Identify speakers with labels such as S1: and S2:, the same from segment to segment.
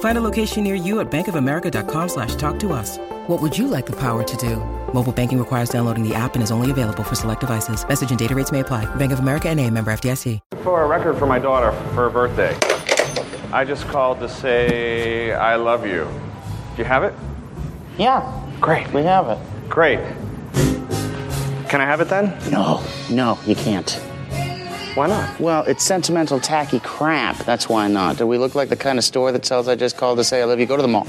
S1: Find a location near you at bankofamerica.com slash talk to us. What would you like the power to do? Mobile banking requires downloading the app and is only available for select devices. Message and data rates may apply. Bank of America and a member FDIC.
S2: For a record for my daughter for her birthday. I just called to say I love you. Do you have it?
S3: Yeah,
S2: Great.
S3: we have it.
S2: Great. Can I have it then?
S3: No, no, you can't.
S2: Why not?
S3: Well, it's sentimental, tacky crap. That's why not. Do we look like the kind of store that sells I just called to say I love you? Go to the mall.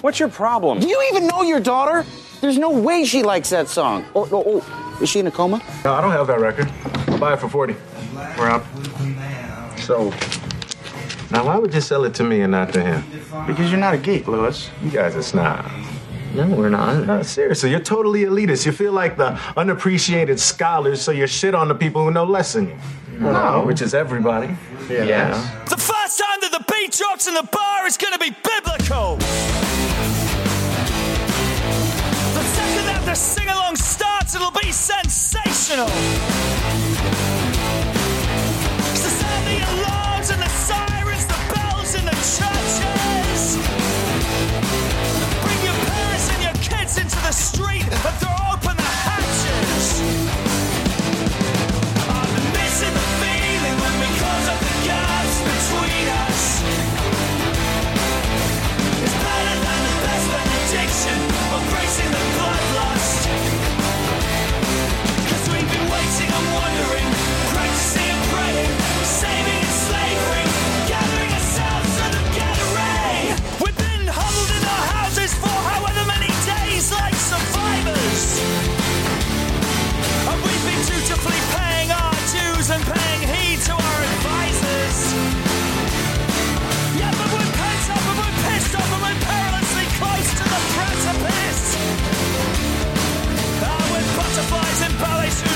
S2: What's your problem?
S3: Do you even know your daughter? There's no way she likes that song. Oh, oh, oh. Is she in a coma?
S4: No, I don't have that record. I'll buy it for 40. We're out. So, now why would you sell it to me and not to him?
S3: Because you're not a geek, Lewis.
S4: You guys are snobs.
S3: No, we're not.
S4: No, seriously, you're totally elitist. You feel like the unappreciated scholars, so you shit on the people who know less than you. No. Which is everybody.
S3: Yeah.
S5: The first time that the beat drops in the bar is going to be biblical. The second that the sing along starts, it'll be sensational.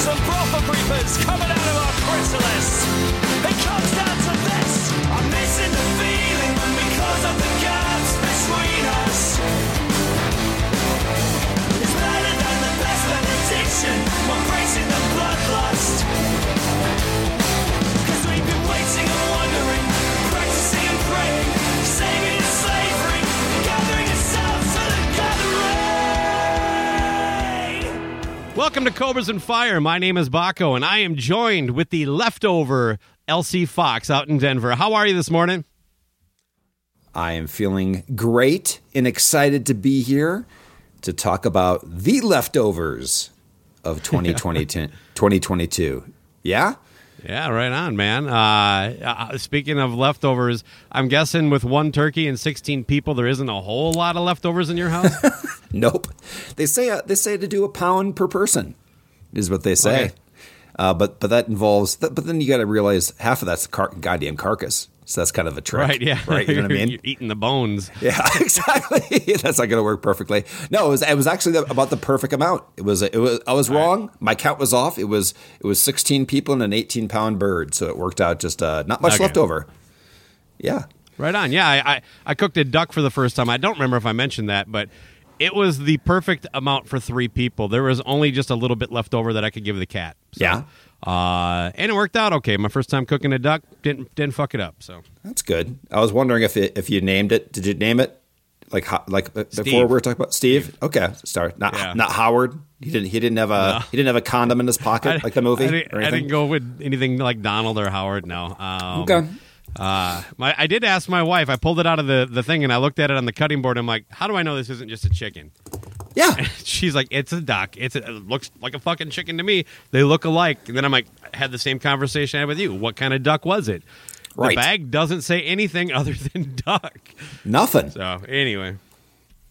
S5: And brothel creepers coming out of our chrysalis.
S6: Welcome to Cobras and Fire. My name is Baco, and I am joined with the leftover LC Fox out in Denver. How are you this morning?
S7: I am feeling great and excited to be here to talk about the leftovers of 2020, 2022. Yeah?
S6: Yeah, right on, man. Uh, uh, speaking of leftovers, I'm guessing with one turkey and 16 people, there isn't a whole lot of leftovers in your house.
S7: Nope. They say uh, they say to do a pound per person is what they say.
S6: Okay.
S7: Uh, but but that involves but then you got to realize half of that's car- goddamn carcass. So that's kind of a trick.
S6: right? Yeah.
S7: Right. You know what I mean?
S6: You're eating the bones.
S7: Yeah, exactly. That's not going to work perfectly. No, it was it was actually about the perfect amount. It was it was I was wrong. My count was off. It was it was 16 people and an 18 pound bird, so it worked out just uh, not much
S6: Okay.
S7: left over. Yeah.
S6: Right on. Yeah, I, I I cooked a duck for the first time. I don't remember if I mentioned that, but it was the perfect amount for three people. There was only just a little bit left over that I could give the cat. So,
S7: Yeah.
S6: Uh, and it worked out okay. My first time cooking a duck didn't didn't fuck it up. So
S7: That's good. I was wondering if it, if you named it. Did you name it like like uh, before we were talking about Steve? Okay, start not
S6: Yeah.
S7: not Howard. He didn't he didn't have a he didn't have a condom in his pocket like the movie
S6: I didn't,
S7: or
S6: I didn't go with anything like Donald or Howard. No. Um,
S7: Okay.
S6: Uh, my I did ask my wife. I pulled it out of the, the thing and I looked at it on the cutting board. I'm like, how do I know this isn't just a chicken?
S7: Yeah,
S6: She's like, it's a duck. It's a, it looks like a fucking chicken to me. They look alike. And then I'm like, I had the same conversation I had with you. What kind of duck was it?
S7: Right.
S6: The bag doesn't say anything other than duck.
S7: nothing.
S6: So anyway,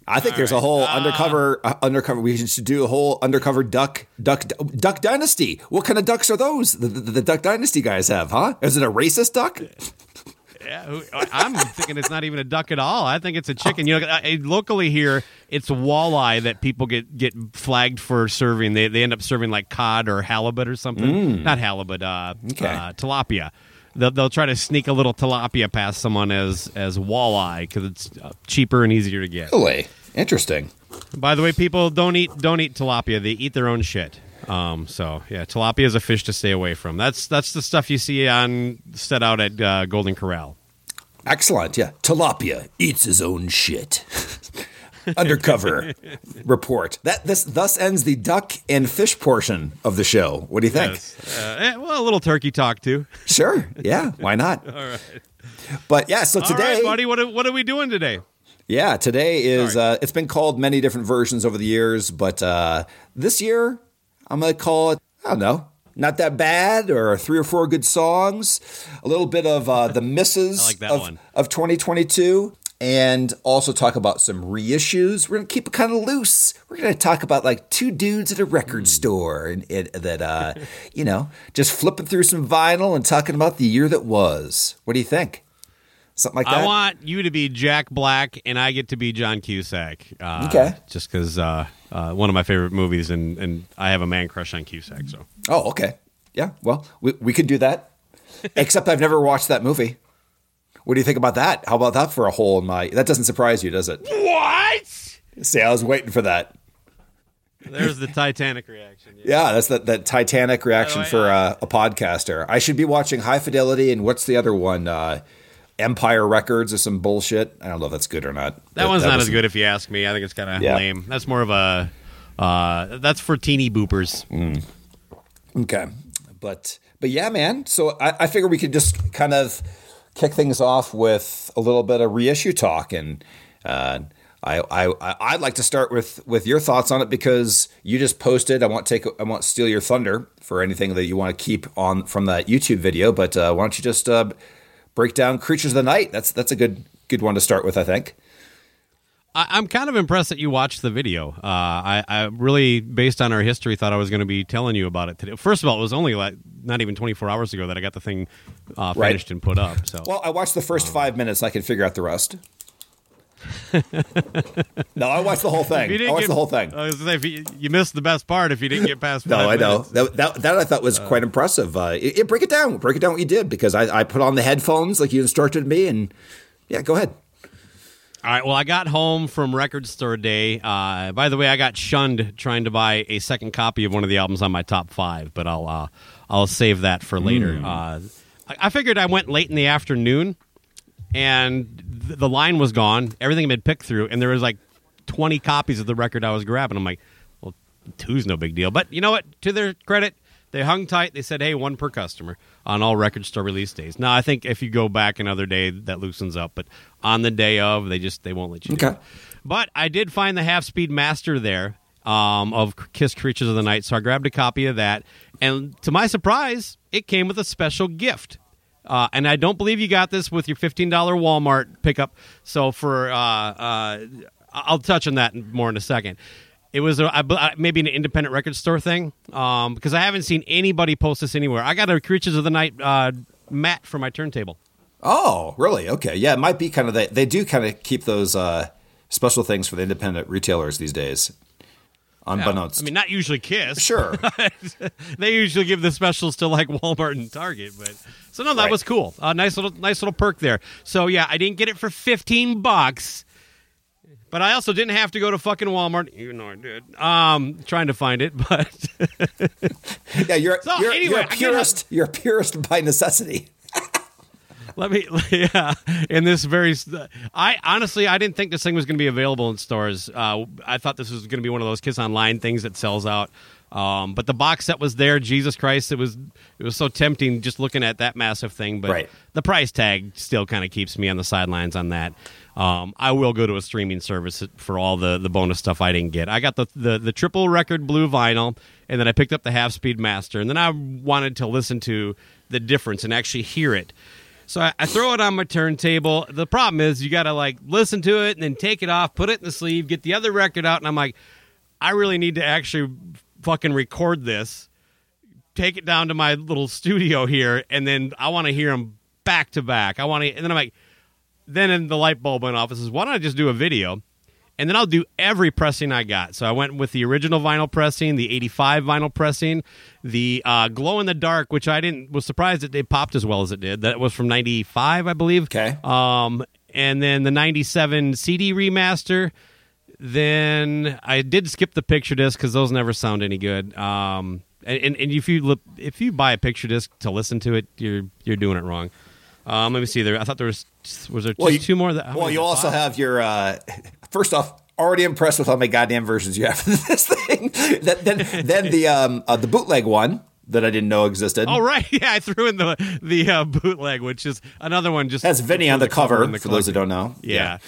S7: I think there's a whole
S6: Uh,
S7: undercover uh, undercover. We should do a whole undercover duck duck duck dynasty. What kind of ducks are those? The, the, the Duck Dynasty guys have, huh? Is it a racist duck?
S6: Yeah, who- I- I'm thinking it's not even a duck at all. I think it's a chicken. You know, locally here, it's walleye that people get get flagged for serving. They they end up serving like cod or halibut or something. Not halibut, uh,
S7: Okay.
S6: uh, tilapia. They'll, they'll try to sneak a little tilapia past someone as as walleye because it's uh, cheaper and easier to get.
S7: Really interesting.
S6: By the way, people don't eat don't eat tilapia. They eat their own shit. Um, so yeah, tilapia is a fish to stay away from. That's that's the stuff you see on set out at uh, Golden Corral.
S7: Excellent. Yeah, tilapia eats his own shit. Undercover report. That this thus ends the duck and fish portion of the show. What do you think?
S6: Yes. Uh, eh, well, a little turkey talk too.
S7: Sure. Yeah. Why not? All right. But yeah. So today,
S6: right, buddy, what are, what are we doing today?
S7: Yeah, today is uh, it's been called many different versions over the years, but uh, this year I'm gonna call it I don't know, not that bad, or three or four good songs, a little bit of uh, the misses
S6: like
S7: of, of 2022, and also talk about some reissues. We're gonna keep it kind of loose. We're gonna talk about like two dudes at a record
S6: Hmm.
S7: store and, and that uh, you know just flipping through some vinyl and talking about the year that was. What do you think? Something like that.
S6: I want you to be Jack Black, and I get to be John Cusack. Uh,
S7: Okay.
S6: Just because uh, uh, one of my favorite movies, and, and I have a man crush on Cusack. So
S7: Oh, okay. Yeah. Well, we, we could do that. Except I've never watched that movie. What do you think about that? How about that for a hole in my? That doesn't surprise you, does it?
S6: what?
S7: See, I was waiting for that.
S6: There's the Titanic reaction. Yeah.
S7: Yeah, that's that, that Titanic reaction
S6: By
S7: for
S6: way,
S7: uh, a podcaster. I should be watching High Fidelity and what's the other one? Uh, Empire Records or some bullshit. I don't know if that's good or not.
S6: That one's not
S7: was-
S6: as good if you ask me. I think it's kind of
S7: Yeah.
S6: lame. That's more of a. Uh, that's for teeny boopers.
S7: Okay, but but yeah, man. So I, I figure we could just kind of kick things off with a little bit of reissue talk, and uh, I, I I'd like to start with with your thoughts on it because you just posted. I won't take I won't steal your thunder for anything that you want to keep on from that YouTube video, but uh, why don't you just uh, break down Creatures of the Night? That's that's a good good one to start with, I think.
S6: I, I'm kind of impressed that you watched the video. Uh, I, I really, based on our history, thought I was going to be telling you about it today. First of all, it was only like not even 24 hours ago that I got the thing uh,
S7: Right.
S6: finished and put up. So
S7: Well, I watched the first five minutes. I can figure out the rest. no, I watched the whole thing. I watched
S6: get-
S7: the whole thing.
S6: I was say, you, you missed the best part if you didn't get past.
S7: No, I know that, that that I thought was quite impressive. Uh, it, it- break it down, break it down what you did because I, I put on the headphones like you instructed me, and yeah, go ahead.
S6: All right. Well, I got home from record store day. Uh, by the way, I got shunned trying to buy a second copy of one of the albums on my top five, but I'll uh, I'll save that for later.
S7: Hmm.
S6: Uh, I, I figured I went late in the afternoon, and th- the line was gone. Everything had been picked through, and there was like twenty copies of the record I was grabbing. I'm like, well, two's no big deal. But you know what? To their credit, they hung tight. They said, "Hey, one per customer on all record store release days." Now, I think if you go back another day, that loosens up. But on the day of, they just they won't let you.
S7: Okay.
S6: But I did find the half speed master there um, of Kiss Creatures of the Night, so I grabbed a copy of that, and to my surprise, it came with a special gift. Uh, and I don't believe you got this with your fifteen dollar Walmart pickup. So for uh, uh, I'll touch on that more in a second. It was a, uh, maybe an independent record store thing um, because I haven't seen anybody post this anywhere. I got a Creatures of the Night uh, mat for my turntable.
S7: Oh, really? Okay, yeah, it might be kind of that. They do kind of keep those uh, special things for the independent retailers these days, unbeknownst.
S6: I mean, not usually Kiss.
S7: sure.
S6: they usually give the specials to like Walmart and Target, but so no, that
S7: Right.
S6: was cool. Uh, nice little, nice little perk there. So yeah, I didn't get it for fifteen bucks. But I also didn't have to go to fucking Walmart, You know I did. Um, trying to find it, but
S7: Yeah, you're
S6: So,
S7: you're,
S6: anyway,
S7: you're a purist. You're a purist by necessity.
S6: Let me. Yeah, in this very, I honestly I didn't think this thing was going to be available in stores. Uh, I thought this was going to be one of those Kiss Online things that sells out. Um, but the box set was there. Jesus Christ, it was it was so tempting just looking at that massive thing. But
S7: Right.
S6: the price tag still kind of keeps me on the sidelines on that. Um, I will go to a streaming service for all the, the bonus stuff I didn't get. I got the, the the triple record blue vinyl, and then I picked up the half speed master, and then I wanted to listen to the difference and actually hear it. So I, I throw it on my turntable. The problem is you got to like listen to it and then take it off, put it in the sleeve, get the other record out, and I'm like, I really need to actually fucking record this take it down to my little studio here, and then I want to hear them back to back. I want to, and then I'm like, then the light bulb went off. It says, why don't I just do a video? And then I'll do every pressing I got. So I went with the original vinyl pressing, the 85 vinyl pressing, the uh, glow in the dark, which I didn't was surprised that it popped as well as it did. That was from 95, I believe.
S7: Okay.
S6: Um, and then the 97 CD remaster. Then I did skip the picture disc because those never sound any good. Um, and, and, if you li- if you buy a picture disc to listen to it, you're you're doing it wrong. Um, let me see there. I thought there was was there just
S7: you-
S6: two more. That,
S7: Well, you also
S6: Five?
S7: have your uh, first off. Already impressed with how many goddamn versions you have of this thing. Then, then, then the um, uh, the bootleg one that I didn't know existed.
S6: Oh right, yeah, I threw in the the uh, bootleg, which is another one. Just
S7: Has Vinnie on the cover,
S6: in the
S7: for those who don't know.
S6: Yeah.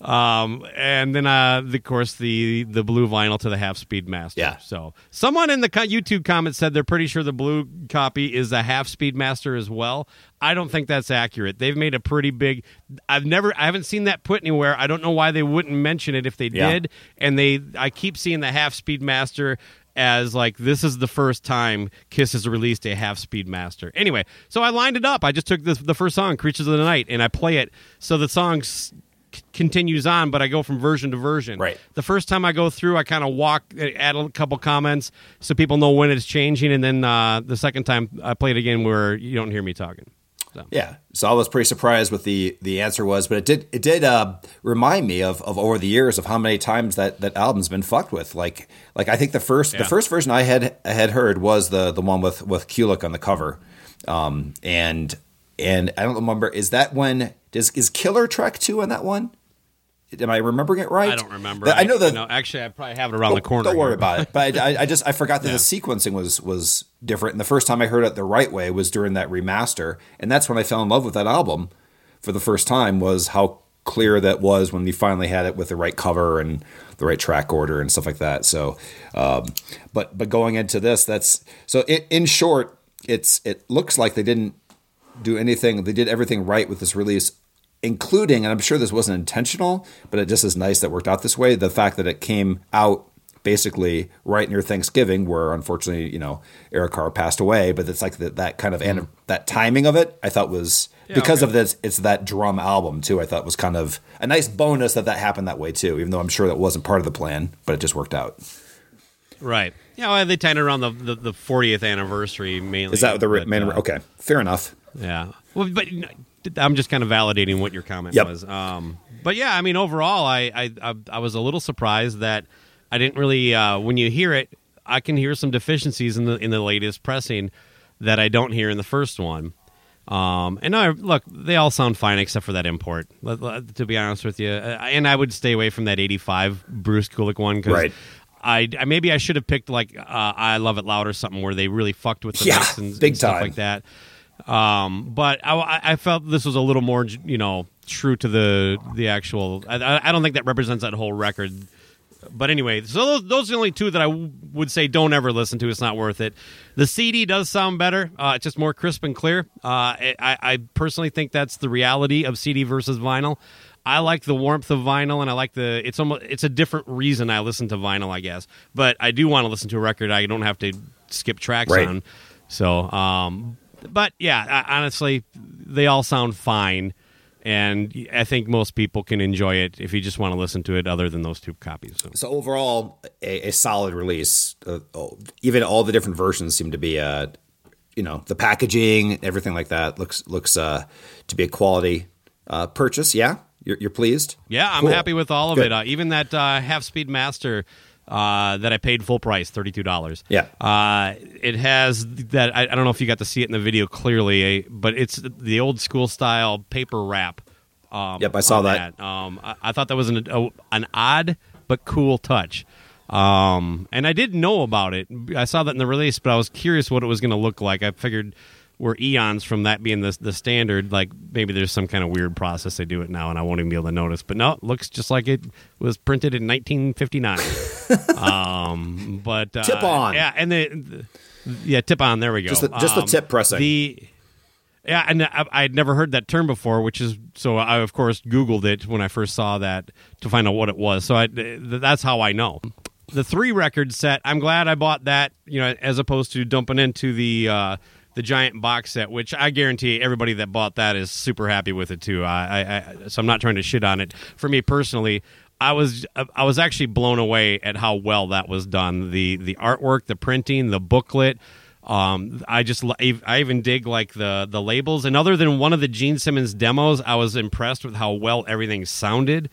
S6: Um, and then, uh, the, of course, the the blue vinyl to the half speed master.
S7: Yeah.
S6: So someone in the co- YouTube comments said they're pretty sure the blue copy is a half speed master as well. I don't think that's accurate. They've made a pretty big. I've never, I haven't seen that put anywhere. I don't know why they wouldn't mention it if they
S7: Yeah.
S6: did. And they, I keep seeing the half speed master as like this is the first time Kiss has released a half speed master. Anyway, so I lined it up. I just took the the first song, "Creatures of the Night," and I play it so the song s- c- continues on, but I go from version to version.
S7: Right.
S6: The first time I go through, I kind of walk, add a couple comments so people know when it's changing, and then uh, the second time I play it again where you don't hear me talking. So.
S7: Yeah, so I was pretty surprised what the the answer was, but it did it did uh, remind me of, of over the years of how many times that, that album's been fucked with. Like like I think the first
S6: Yeah.
S7: the first version I had I had heard was the the one with with Kulick on the cover, um, and and I don't remember is that when is is Killer Track two on that one? Am I remembering it right?
S6: I don't remember.
S7: The- I know that.
S6: No, actually, I probably have it around the corner.
S7: Don't worry
S6: here.
S7: about it. But I, I just I forgot that the sequencing was was different. And the first time I heard it the right way was during that remaster, and that's when I fell in love with that album for the first time. Was how clear that was when we finally had it with the right cover and the right track order and stuff like that. So, um, but but going into this, that's so. It, in short, it's it looks like they didn't do anything. They did everything right with this release, including, and I'm sure this wasn't intentional, but it just is nice that it worked out this way. The fact that it came out basically right near Thanksgiving, where unfortunately, you know, Eric Carr passed away. But it's like that, that kind of and that timing of it, I thought was because
S6: okay.
S7: of this. It's that drum album too. I thought was kind of a nice bonus that that happened that way too. Even though I'm sure that wasn't part of the plan, but it just worked out.
S6: Right. Yeah, well, they tied it around the, the, the 40th anniversary mainly.
S7: Is that the
S6: but,
S7: main?
S6: uh,
S7: okay, fair enough.
S6: Yeah. Well, but I'm just kind of validating what your comment
S7: Yep.
S6: was. Um, but yeah, I mean, overall, I, I I I was a little surprised that I didn't really. Uh, when you hear it, I can hear some deficiencies in the in the latest pressing that I don't hear in the first one. Um, and I, look, they all sound fine except for that import. To be honest with you, Uh, and I would stay away from that '85 Bruce Kulick one because
S7: Right.
S6: I, I maybe I should have picked like uh, I Love It Loud or something where they really fucked with the
S7: Yeah,
S6: mix and,
S7: big
S6: and stuff
S7: time.
S6: like that. Um, but I, I- felt this was a little more, you know, true to the the actual. I- I, I don't think that represents that whole record. But anyway, so those, those are the only two that I w- would say don't ever listen to. It's not worth it. The CD does sound better. Uh, it's just more crisp and clear. Uh, I, I personally think that's the reality of CD versus vinyl. I like the warmth of vinyl, and I like the. It's almost. It's a different reason I listen to vinyl, I guess. But I do want to listen to a record. I don't have to skip tracks
S7: Right.
S6: on. So, um, but yeah, honestly, they all sound fine, and I think most people can enjoy it if you just want to listen to it. Other than those two copies, so.
S7: So overall, a, a solid release. Uh, oh, even all the different versions seem to be, uh, you know, the packaging, everything like that looks looks uh, to be a quality uh, purchase. Yeah, You're, you're pleased?
S6: Yeah, I'm
S7: Cool.
S6: happy with all of
S7: Good.
S6: it. Uh, even that uh, half speed master uh, that I paid full price, thirty two dollars.
S7: Yeah.
S6: uh, it has that. I, I don't know if you got to see it in the video clearly, eh, but it's the old school style paper wrap. Um,
S7: Yep, I saw
S6: on
S7: that.
S6: Um, I, I thought that was an a, an odd but cool touch. Um, and I didn't know about it. I saw that in the release, but I was curious what it was going to look like. I figured we're eons from that being the the standard. Like maybe there's some kind of weird process they do it now, and I won't even be able to notice. But no, it looks just like it was printed in 1959. um, but uh,
S7: Tip on.
S6: yeah, and the, the- yeah, tip on. There we go.
S7: Just the- just the
S6: Um,
S7: tip pressing.
S6: The yeah, and I, I had never heard that term before, which is so I of course Googled it when I first saw that to find out what it was. So I, that's how I know. The three record set. I'm glad I bought that. You know, as opposed to dumping into the uh, the giant box set, which I guarantee everybody that bought that is super happy with it too. I, I, I so I'm not trying to shit on it. For me personally. I was I was actually blown away at how well that was done. The the artwork, the printing, the booklet. Um, I just I even dig like the the labels. And other than one of the Gene Simmons demos, I was impressed with how well everything sounded.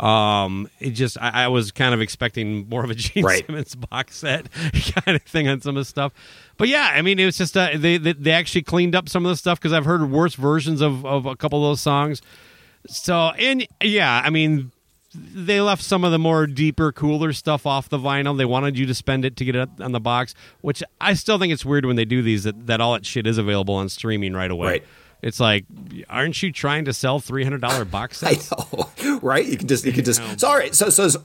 S6: Um, it just I, I was kind of expecting more of a Gene
S7: Right.
S6: Simmons box set kind of thing on some of the stuff. But yeah, I mean, it was just uh, they, they they actually cleaned up some of the stuff because I've heard worse versions of of a couple of those songs. So and yeah, I mean, they left some of the more deeper, cooler stuff off the vinyl. They wanted you to spend it to get it on the box, which I still think it's weird when they do these that, that all that shit is available on streaming right away.
S7: Right.
S6: It's like, aren't you trying to sell three hundred dollar box
S7: I
S6: sets?
S7: know, right? You can just, you can just. So, all right. So, so, so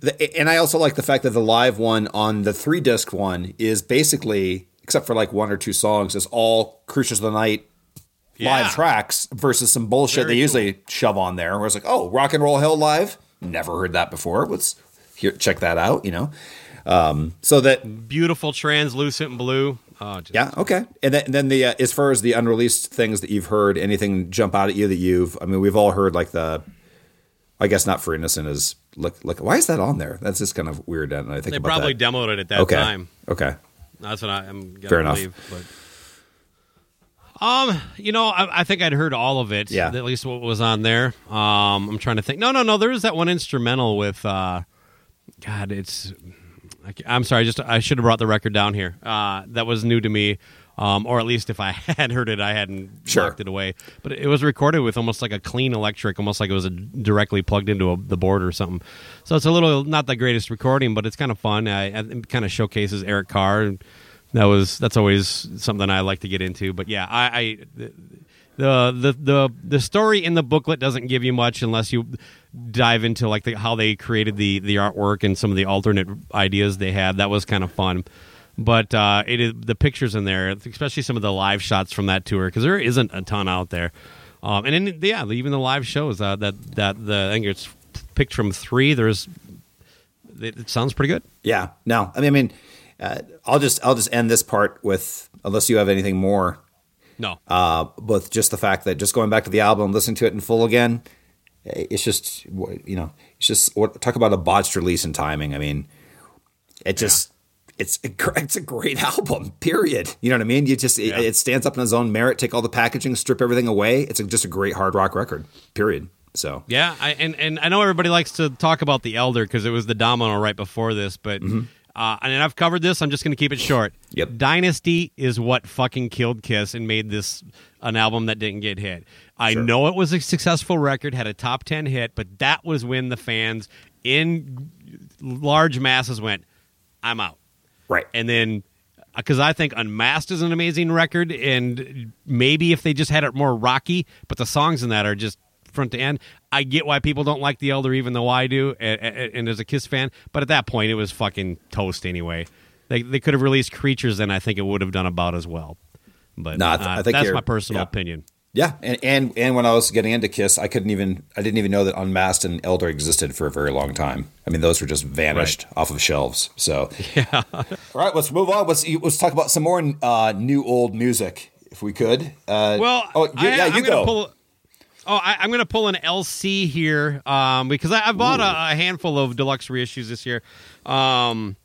S7: the, and I also like the fact that the live one on the three disc one is basically, except for like one or two songs, is all Creatures of the Night
S6: Yeah.
S7: live tracks versus some bullshit
S6: Very
S7: they usually shove on there. Where it's like, oh, Rock and Roll Hell live, never heard that before. Let's here check that out. You know, um, so that
S6: Beautiful, translucent blue. Oh,
S7: yeah, okay. And then, and then the uh, as far as the unreleased things that you've heard, anything jump out at you that you've? I mean, we've all heard like the, I guess not for innocent is look look. Why is that on there? That's just kind of weird. And I think
S6: They probably
S7: that.
S6: demoed it at that
S7: okay.
S6: time.
S7: Okay.
S6: That's what I, I'm gonna
S7: Fair enough.
S6: believe. But um, you know, I, I think I'd heard all of it.
S7: Yeah.
S6: at least what was on there. Um, I'm trying to think. No, no, no. There was that one instrumental with. uh God, it's. I, I'm sorry. Just I should have brought the record down here. Uh, that was new to me. Um, or at least if I had heard it, I hadn't
S7: Sure.
S6: locked it away. But it was recorded with almost like a clean electric, almost like it was a, directly plugged into a, the board or something. So it's a little not the greatest recording, but it's kind of fun. I, it kind of showcases Eric Carr. That was that's always something I like to get into. But yeah, I, I the, the the the story in the booklet doesn't give you much unless you dive into like the, how they created the the artwork and some of the alternate ideas they had. That was kind of fun. But uh, it is the pictures in there, especially some of the live shots from that tour, because there isn't a ton out there. Um, and yeah, even the live shows uh, that that the I think it's picked from three. There's it, it sounds pretty good.
S7: Yeah. No. I mean, I mean, uh, I'll just I'll just end this part with unless you have anything more.
S6: No,
S7: Uh, with just the fact that just going back to the album, listening to it in full again, it's just you know, it's just talk about a botched release and timing. I mean, it just it's a, it's a great album. Period. You know what I mean? You just it, it stands up in its own merit. Take all the packaging, strip everything away. It's a, just a great hard rock record. Period. So
S6: Yeah, I, and and I know everybody likes to talk about the Elder because it was the domino right before this, but uh, and I've covered this. I'm just going to keep it short.
S7: Yep.
S6: Dynasty is what fucking killed Kiss and made this an album that didn't get hit. I know it was a successful record, had a top ten hit, but that was when the fans in large masses went, "I'm out."
S7: right.
S6: and then because I think Unmasked is an amazing record, and maybe if they just had it more rocky, but the songs in that are just front to end. I get why people don't like The Elder, even though I do, and, and, and as a Kiss fan. But at that point, it was fucking toast anyway. They they could have released Creatures, and I think it would have done about as well. But
S7: No, I th-
S6: uh,
S7: I think
S6: that's my personal
S7: yeah.
S6: opinion.
S7: Yeah, and, and and when I was getting into Kiss, I couldn't even I didn't even know that Unmasked and Elder existed for a very long time. I mean, those were just vanished off of shelves. So yeah. All right, let's move on. Let's let's talk about some more uh, new old music, if we could. Uh,
S6: Well,
S7: oh you,
S6: I,
S7: yeah,
S6: I'm
S7: you
S6: gonna
S7: go.
S6: Oh, I, I'm going to pull an LC here um, because I, I bought a, a handful of deluxe reissues this year. Um,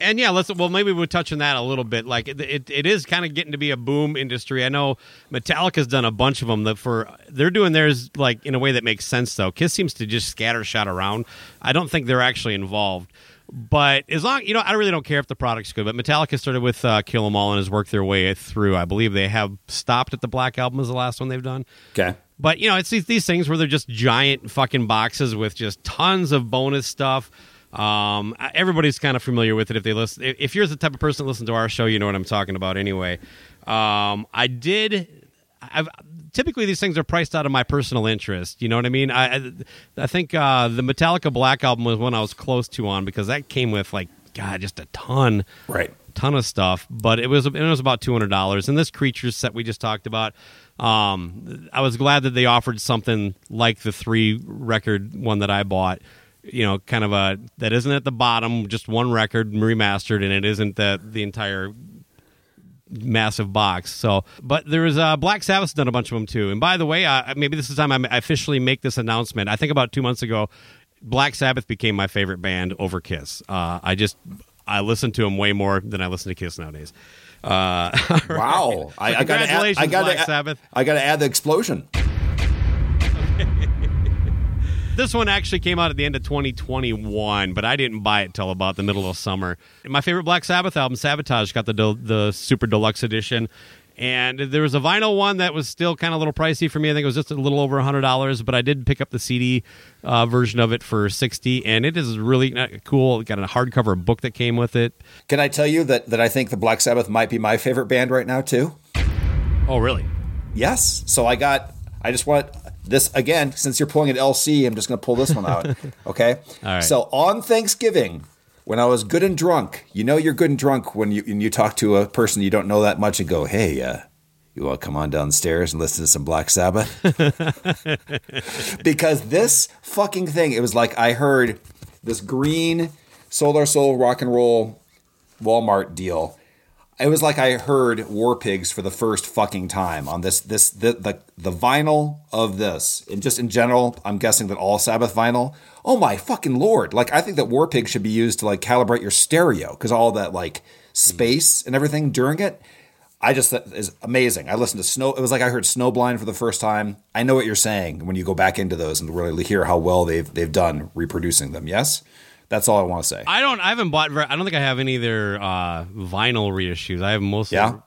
S6: and yeah, let's. Well, maybe we'll touch on that a little bit. Like it, it, it is kind of getting to be a boom industry. I know Metallica's done a bunch of them. That for they're doing theirs like in a way that makes sense though. Kiss seems to just scatter shot around. I don't think they're actually involved. But as long you know, I really don't care if the product's good. But Metallica started with uh, Kill 'Em All and has worked their way through. I believe they have stopped at the Black Album is the last one they've done.
S7: Okay.
S6: But you know, it's these, these things where they're just giant fucking boxes with just tons of bonus stuff. Um, everybody's kind of familiar with it if they listen. If you're the type of person that listens to our show, you know what I'm talking about. Anyway, um, I did. I've, typically, these things are priced out of my personal interest. You know what I mean? I I, I think uh, the Metallica Black album was one I was close to on because that came with like God, just a ton
S7: Right.
S6: ton of stuff, but it was it was about two hundred dollars. And this creature set we just talked about, um, I was glad that they offered something like the three record one that I bought. You know, kind of a that isn't at the bottom, just one record remastered, and it isn't the the entire massive box. So, but there is uh, Black Sabbath's done a bunch of them too. And by the way, maybe this is the time I officially make this announcement. I think about two months ago, Black Sabbath became my favorite band over Kiss. Uh, I just I listen to them way more than I listen to Kiss nowadays. Uh,
S7: Wow. I,
S6: So
S7: I gotta add,
S6: congratulations,
S7: I gotta
S6: Black
S7: add-
S6: Sabbath.
S7: I gotta add the explosion.
S6: This one actually came out at the end of 2021, but I didn't buy it till about the middle of summer. My favorite Black Sabbath album, Sabotage, got the del- the super deluxe edition. And there was a vinyl one that was still kind of a little pricey for me. I think it was just a little over hundred dollars, but I did pick up the CD uh, version of it for sixty, and it is really uh, cool. It got a hardcover book that came with it.
S7: Can I tell you that, that I think the Black Sabbath might be my favorite band right now too?
S6: Oh, really?
S7: Yes. So I got. I just want this again. Since you're pulling an LC, I'm just going to pull this one out. Okay.
S6: All right.
S7: So on Thanksgiving, when I was good and drunk, you know you're good and drunk when you when you talk to a person you don't know that much and go, "Hey, uh, you want to come on downstairs and listen to some Black Sabbath?" because this fucking thing, it was like I heard this green Solar Soul rock and roll Walmart deal. It was like I heard War Pigs for the first fucking time on this this the the, the vinyl of this and just in general. I'm guessing that all Sabbath vinyl. Oh my fucking lord! Like I think that War Pigs should be used to like calibrate your stereo because all that like space and everything during it. I just that is amazing. I listened to Snow. It was like I heard Snowblind for the first time. I know what you're saying when you go back into those and really hear how well they've they've done reproducing them. Yes, that's all I want to say.
S6: I don't. I haven't bought. I don't think I have any of their uh, vinyl reissues. I have mostly.
S7: Yeah?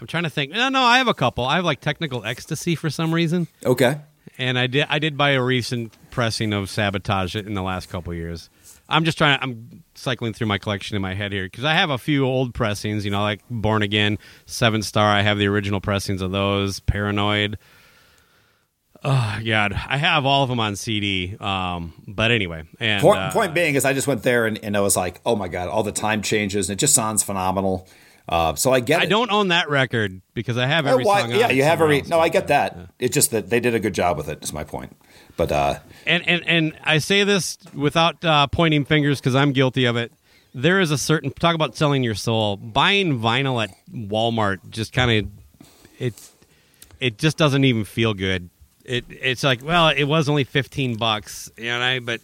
S6: I'm trying to think. No, no, I have a couple. I have like Technical Ecstasy for some reason,
S7: Okay.
S6: and I did. I did buy a recent pressing of Sabotage in the last couple years. I'm just trying. I'm cycling through my collection in my head here because I have a few old pressings. You know, like Born Again, Seventh Star. I have the original pressings of those. Paranoid. Oh God, I have all of them on CD. Um, but anyway, and
S7: Point,
S6: uh,
S7: point being is I just went there and, and I was like, oh my god, all the time changes and it just sounds phenomenal. Uh, so I get
S6: I
S7: it.
S6: don't own that record because I have
S7: Oh,
S6: every
S7: why-
S6: song. on
S7: yeah, you have every. No, I get that. It's just that they did a good job with it. Is my point. But uh,
S6: And and and I say this without uh, pointing fingers because I'm guilty of it. There is a certain talk about selling your soul. Buying vinyl at Walmart just kind of it it just doesn't even feel good. It it's like well, it was only fifteen bucks, you know. I, but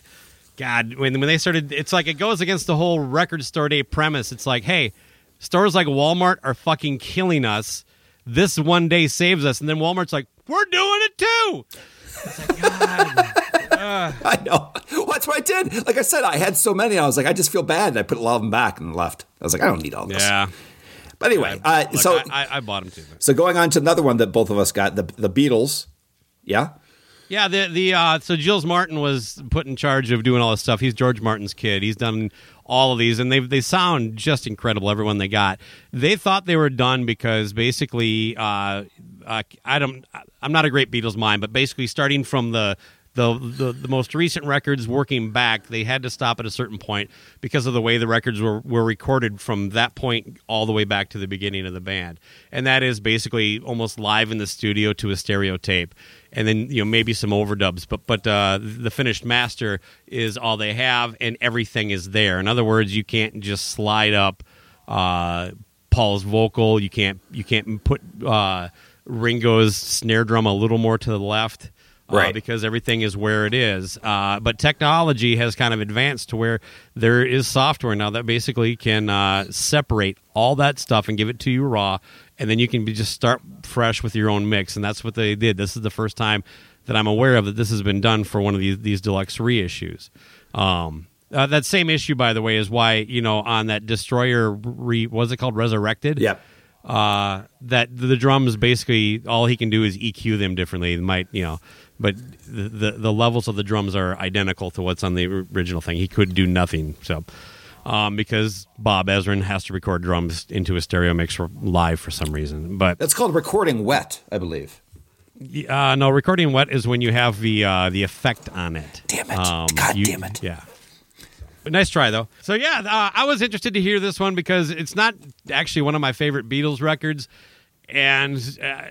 S6: God, when when they started, it's like it goes against the whole record store day premise. It's like, hey, stores like Walmart are fucking killing us. This one day saves us, and then Walmart's like, we're doing it too.
S7: I know. Well, that's what I did. Like I said, I had so many. I was like, I just feel bad. And I put a lot of them back and left. I was like, I don't need all this.
S6: Yeah.
S7: But anyway, uh,
S6: Look,
S7: so
S6: I, I, I bought them too.
S7: so going on to another one that both of us got the the Beatles. Yeah.
S6: Yeah, the the uh, so Jules Martin was put in charge of doing all this stuff. He's George Martin's kid. He's done all of these, and they they sound just incredible. Everyone they got, they thought they were done because basically, uh, uh, I don't, I'm not a great Beatles mind, but basically starting from the the, the the most recent records working back, they had to stop at a certain point because of the way the records were, were recorded from that point all the way back to the beginning of the band. And that is basically almost live in the studio to a stereo tape. And then you know maybe some overdubs, but but uh, the finished master is all they have, and everything is there. In other words, you can't just slide up uh, Paul's vocal. You can't you can't put uh, Ringo's snare drum a little more to the left. uh,
S7: Right.
S6: because everything is where it is. Uh, but technology has kind of advanced to where there is software now that basically can uh, separate all that stuff and give it to you raw, and then you can be, just start fresh with your own mix. And that's what they did. This is the first time that I'm aware of that this has been done for one of these these deluxe reissues. Um, uh, that same issue, by the way, is why you know on that destroyer re was it called resurrected?
S7: Yep.
S6: uh, that the drums basically all he can do is EQ them differently. It might you know, but the, the the levels of the drums are identical to what's on the original thing. He could do nothing. So. Um, because Bob Ezrin has to record drums into a stereo mix for live for some reason, but
S7: That's called recording wet, I believe.
S6: uh, no, recording wet is when you have the uh, the effect on it.
S7: Damn it.
S6: Um,
S7: God
S6: you-
S7: damn it.
S6: Yeah. But nice try though. So yeah, uh, I was interested to hear this one because it's not actually one of my favorite Beatles records, and uh,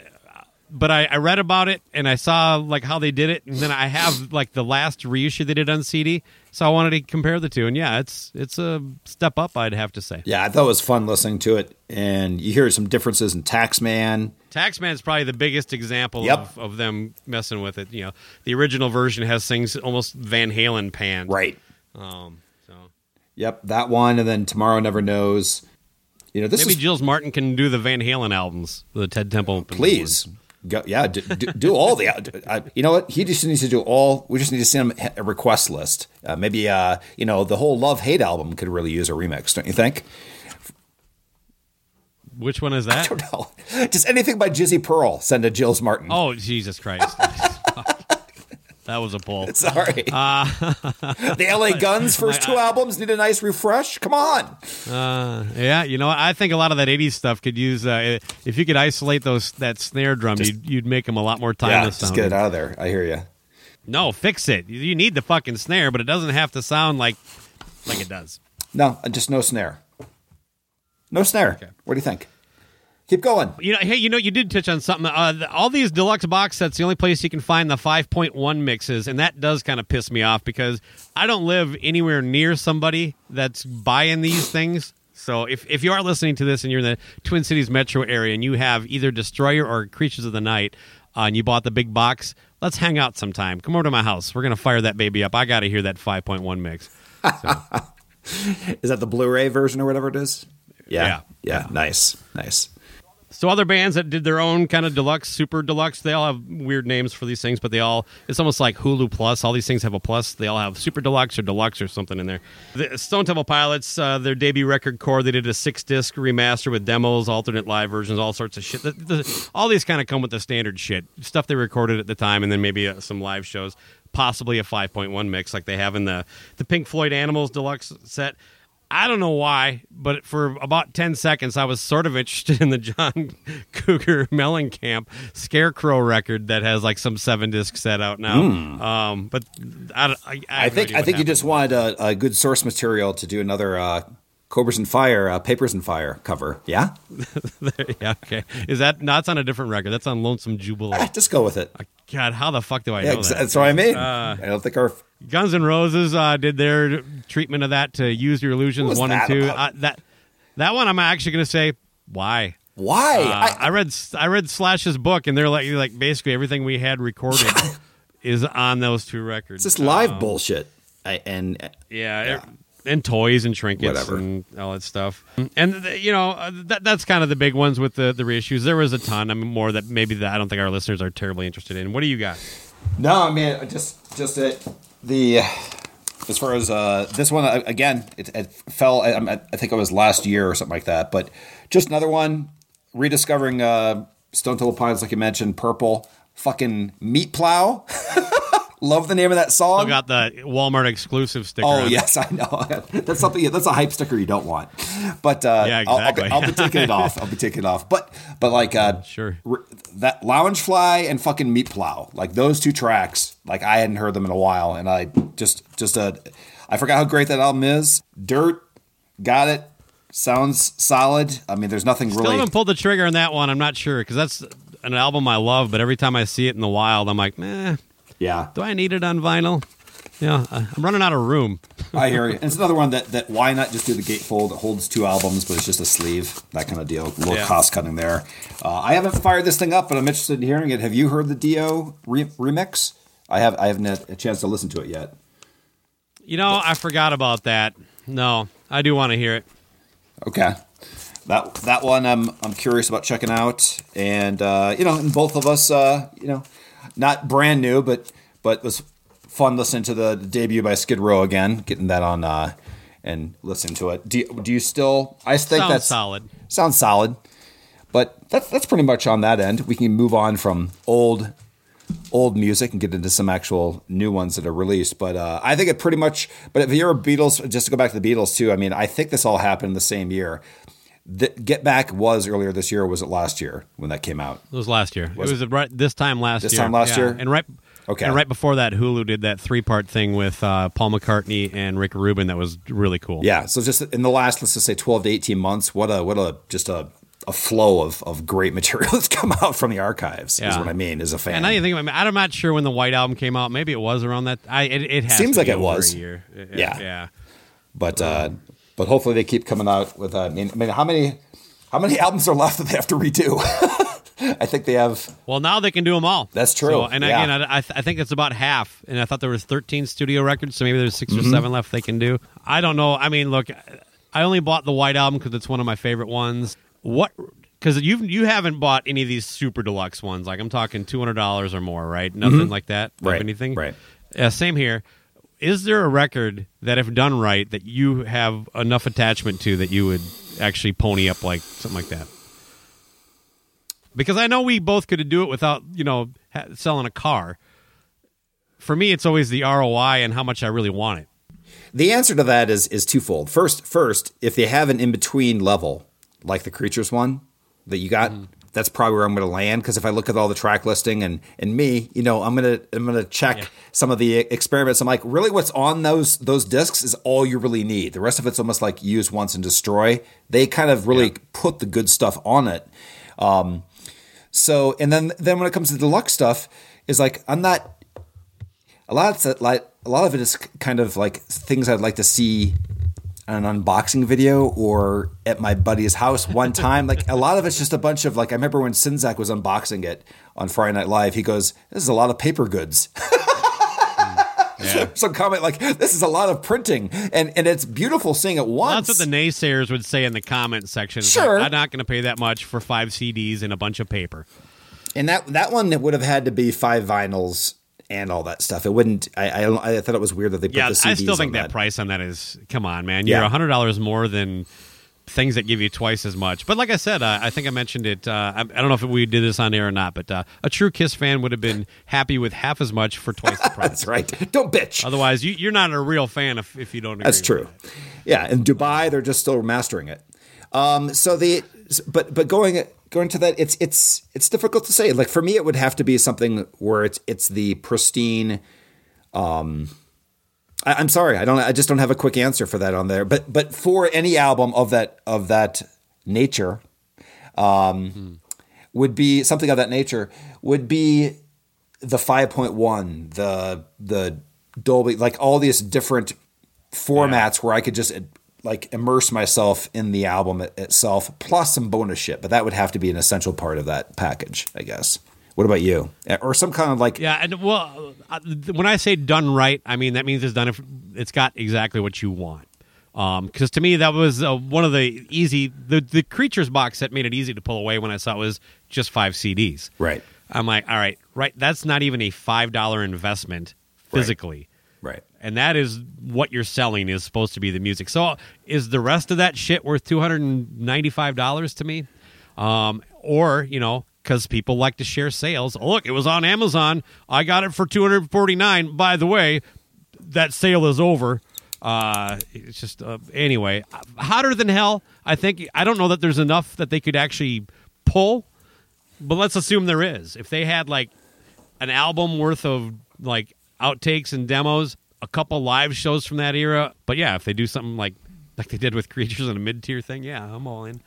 S6: but I, I read about it and I saw like how they did it, and then I have like the last reissue they did on CD, so I wanted to compare the two, and yeah, it's it's a step up, I'd have to say.
S7: Yeah, I thought it was fun listening to it, and you hear some differences in Taxman.
S6: Taxman's probably the biggest example
S7: Yep.
S6: of, of them messing with it. You know, the original version has things almost Van Halen pan.
S7: Right.
S6: Um, so
S7: Yep, that one, and then Tomorrow Never Knows. You know, this
S6: maybe
S7: is
S6: Jules Martin can do the Van Halen albums, the Ted Temple.
S7: please go. Yeah, do, do, do all the. I, you know what? He just needs to do all. We just need to send him a request list. Uh, maybe uh, you know the whole Love Hate album could really use a remix, don't you think?
S6: Which one is
S7: I
S6: that?
S7: don't know. Just anything by Jizzy Pearl. Send to Jills Martin.
S6: Oh Jesus Christ! That was a pull.
S7: Sorry.
S6: Uh,
S7: the LA Guns first two albums need a nice refresh. Come on.
S6: Uh, yeah, you know. I think a lot of that '80s stuff could use. Uh, if you could isolate those that snare drum, you'd, you'd make them a lot more timeless.
S7: Yeah, just get it out of there. I hear you.
S6: No, fix it. You need the fucking snare, but it doesn't have to sound like like it does.
S7: No, just no snare. No snare. Okay. What do you think? Keep going.
S6: You know, hey, you know, you did touch on something. Uh, the, all these deluxe box sets, the only place you can find the 5.1 mixes, and that does kind of piss me off because I don't live anywhere near somebody that's buying these things. So if, if you are listening to this and you're in the Twin Cities metro area and you have either Destroyer or Creatures of the Night, uh, and you bought the big box, let's hang out sometime. Come over to my house. We're gonna fire that baby up. I got to hear that 5.1 mix.
S7: Is that the Blu-ray version or whatever it is?
S6: Yeah.
S7: Yeah. Nice. Nice.
S6: So other bands that did their own kind of deluxe, super deluxe, they all have weird names for these things, but they all it's almost like Hulu Plus. All these things have a plus. They all have super deluxe or deluxe or something in there. The Stone Temple Pilots, uh, their debut record core, they did a six disc remaster with demos, alternate live versions, all sorts of shit. The, the, all these kind of come with the standard shit stuff they recorded at the time, and then maybe uh, some live shows, possibly a 5.1 mix like they have in the the Pink Floyd Animals deluxe set. I don't know why, but for about 10 seconds, I was sort of interested in the John Cougar Mellencamp Scarecrow record that has like some seven disc set out now. Um, but I, I, I.
S7: I
S6: have no
S7: think I think you just wanted a, a good source material to do another uh, Cobras and Fire, uh, Papers and Fire cover. Yeah,
S6: yeah, okay. Is that, no, it's on a different record. That's on Lonesome Jubilee.
S7: Eh, just go with it.
S6: God, how the fuck do I
S7: Yeah,
S6: know
S7: ex-
S6: that?
S7: that's what I mean.
S6: Uh,
S7: I don't think our
S6: Guns N' Roses uh, did their treatment of that to Use Your Illusions
S7: What was
S6: 1 and 2.
S7: about?
S6: Uh, that, that one I'm actually going to say, why?
S7: why.
S6: Uh,
S7: I,
S6: I, read I read Slash's book, and they're like like basically everything we had recorded is on those two records.
S7: it's just live
S6: Um,
S7: bullshit. I, and uh,
S6: yeah, it- and toys and trinkets
S7: Whatever.
S6: and all that stuff. And you know uh, that that's kind of the big ones with the the reissues. There was a ton. I mean, more that maybe that I don't think our listeners are terribly interested in. What do you got?
S7: no, I mean just just it, the as far as uh, this one again, it, it fell. I, I think it was last year or something like that. But just another one rediscovering uh, Stone Temple Pilots, like you mentioned, Purple, fucking Meat Plow. Love the name of that song.
S6: I got the Walmart exclusive sticker.
S7: Oh
S6: on
S7: yes, I know. That's something. That's a hype sticker you don't want. But uh,
S6: Yeah,
S7: I'll- I'll, be,
S6: exactly.
S7: I'll be taking it off. I'll be taking it off. But but like uh,
S6: Sure.
S7: that Lounge Fly and fucking Meat Plow, like those two tracks, like I hadn't heard them in a while, and I just just uh, I forgot how great that album is. Dirt, got it. Sounds solid. I mean, there's nothing
S6: Still
S7: really.
S6: haven't pulled the trigger on that one. I'm not sure because that's an album I love, but every time I see it in the wild, I'm like, meh.
S7: Yeah,
S6: Do I need it on vinyl? Yeah, I'm running out of room.
S7: I hear you. And it's another one that, that why not just do the gatefold? It holds two albums, but it's just a sleeve, that kind of deal. A little
S6: Yeah.
S7: cost cutting there. Uh, I haven't fired this thing up, but I'm interested in hearing it. Have you heard the Dio re- remix? I have I haven't had a chance to listen to it yet.
S6: You know, I forgot about that. No, I do want to hear it.
S7: Okay. That that one I'm I'm curious about checking out, and uh, you know, and both of us, uh, you know, not brand new, but but was fun listening to the debut by Skid Row again, getting that on uh, and listening to it. Do you, do you still? I think
S6: Sounds
S7: that's
S6: solid.
S7: Sounds solid, but that's that's pretty much on that end. We can move on from old old music and get into some actual new ones that are released. But uh, I think it pretty much. But if you're a Beatles, just to go back to the Beatles too. I mean, I think this all happened in the same year. The, Get Back was earlier this year. Or was it last year when that came out?
S6: It was last year.
S7: Was
S6: it was right this time last
S7: This
S6: year.
S7: This time last
S6: Yeah.
S7: year?
S6: and right.
S7: Okay.
S6: And right before that, Hulu did that three-part thing with uh, Paul McCartney and Rick Rubin. That was really cool.
S7: Yeah. So just in the last, let's just say, twelve to eighteen months, what a what a just a, a flow of, of great material that's come out from the archives. Is what I mean. As a fan,
S6: And now you think about it, I'm not sure when the White Album came out. Maybe it was around that. I it, it has
S7: Seems like it was.
S6: A year. It- it-
S7: Yeah.
S6: yeah.
S7: but uh, but hopefully they keep coming out with. Uh, I mean, I mean, how many how many albums are left that they have to redo? I think they have.
S6: Well, now they can do them all.
S7: That's true.
S6: So, and
S7: Yeah.
S6: again, I, I, th- I think it's about half. And I thought there was 13 studio records, so maybe there's 6
S7: Mm-hmm.
S6: or seven left they can do. I don't know. I mean, look, I only bought the White Album because it's one of my favorite ones. What? Because you you haven't bought any of these super deluxe ones. Like I'm talking two hundred dollars or more, right? Nothing like that.
S7: Mm-hmm. Right,
S6: Anything.
S7: right.
S6: Yeah. Same here. Is there a record that, if done right, that you have enough attachment to that you would actually pony up like something like that? Because I know we both could do it without, you know, ha- selling a car. For me, it's always the ROI and how much I really want it.
S7: The answer to that is is twofold. First, first, if they have an in between level like the creatures one that you got, mm-hmm. That's probably where I'm going to land. Because if I look at all the track listing and and me, you know, I'm gonna I'm gonna check some of the experiments. I'm like, really, what's on those those discs is all you really need. The rest of it's almost like use once and destroy. They kind of really put the good stuff on it. Um, so and then then when it comes to deluxe stuff, is like I'm not a lot of like a lot of it is kind of like things I'd like to see an unboxing video or at my buddy's house one time. like a lot of it's just a bunch of like I remember when Sinzak was unboxing it on Friday Night Live. He goes, "This is a lot of paper goods." Some comment like, "This is a lot of printing," and and it's beautiful seeing it
S6: Well,
S7: once.
S6: that's what the naysayers would say in the comment section.
S7: Sure.
S6: like, I'm not going to pay that much for five CDs and a bunch of paper.
S7: And that that one would have had to be five vinyls and all that stuff. It wouldn't. I I, I thought it was weird that they put
S6: Yeah,
S7: the CDs
S6: I still think that,
S7: that.
S6: price on that is come on, man. You're
S7: Yeah.
S6: a hundred dollars more than things that give you twice as much. But like I said, uh, I think I mentioned it. Uh, I, I don't know if we did this on air or not, but uh, a true Kiss fan would have been happy with half as much for twice the price.
S7: That's right. Don't bitch.
S6: Otherwise, you, you're not a real fan if, if you don't. Agree
S7: That's true. Yeah, in Dubai, they're just still mastering it. Um, so the but but going going to that, it's it's it's difficult to say. Like for me, it would have to be something where it's it's the pristine. Um, I, I'm sorry, I don't. I just don't have a quick answer for that on there. But but for any album of that of that nature, um, would be something of that nature would be the 5.1 the the dolby like all these different formats where i could just like immerse myself in the album itself plus some bonus shit but that would have to be an essential part of that package i guess what about you or some kind of like
S6: Yeah, and well, uh, when I say done right, I mean that means it's done. If it's got exactly what you want. Because to me, that was uh, one of the easy. The the creatures box set made it easy to pull away when I saw it was just five CDs.
S7: Right.
S6: I'm like, all right, right. That's not even a five dollar investment physically.
S7: right
S6: And that is what you're selling is supposed to be the music. So is the rest of that shit worth two hundred and ninety five dollars to me? Um, or you know, because people like to share sales. Look, it was on Amazon. I got it for two hundred forty nine. By the way, that sale is over. Uh, it's just uh, anyway, hotter than hell. I think I don't know that there's enough that they could actually pull, but let's assume there is. If they had like an album worth of like outtakes and demos, a couple live shows from that era. But yeah, if they do something like like they did with Creatures and a mid tier thing, yeah, I'm all in.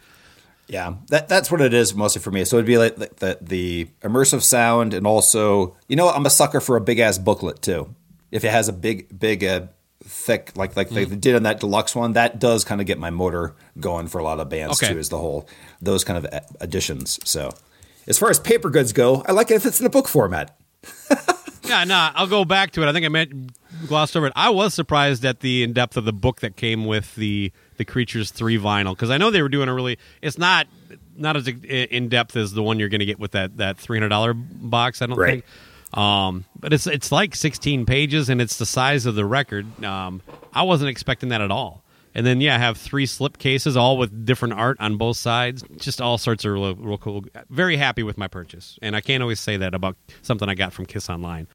S7: Yeah, that that's what it is mostly for me. So it'd be like the, the, the immersive sound, and also, you know, I'm a sucker for a big ass booklet too. If it has a big, big, uh, thick, like like they did on that deluxe one, that does kind of get my motor going for a lot of bands
S6: Okay.
S7: too. Is the whole those kind of additions. So as far as paper goods go, I like it if it's in a book format.
S6: Yeah, no, I'll go back to it. I think I meant glossed over it. I was surprised at the in depth of the book that came with the the Creatures three vinyl because I know they were doing a really. It's not not as in depth as the one you're going to get with that that three hundred dollar box. I don't
S7: Right.
S6: think. Um, but it's it's like sixteen pages and it's the size of the record. Um, I wasn't expecting that at all. And then yeah, I have three slip cases, all with different art on both sides. Just all sorts of real, real cool. Very happy with my purchase, and I can't always say that about something I got from Kiss Online.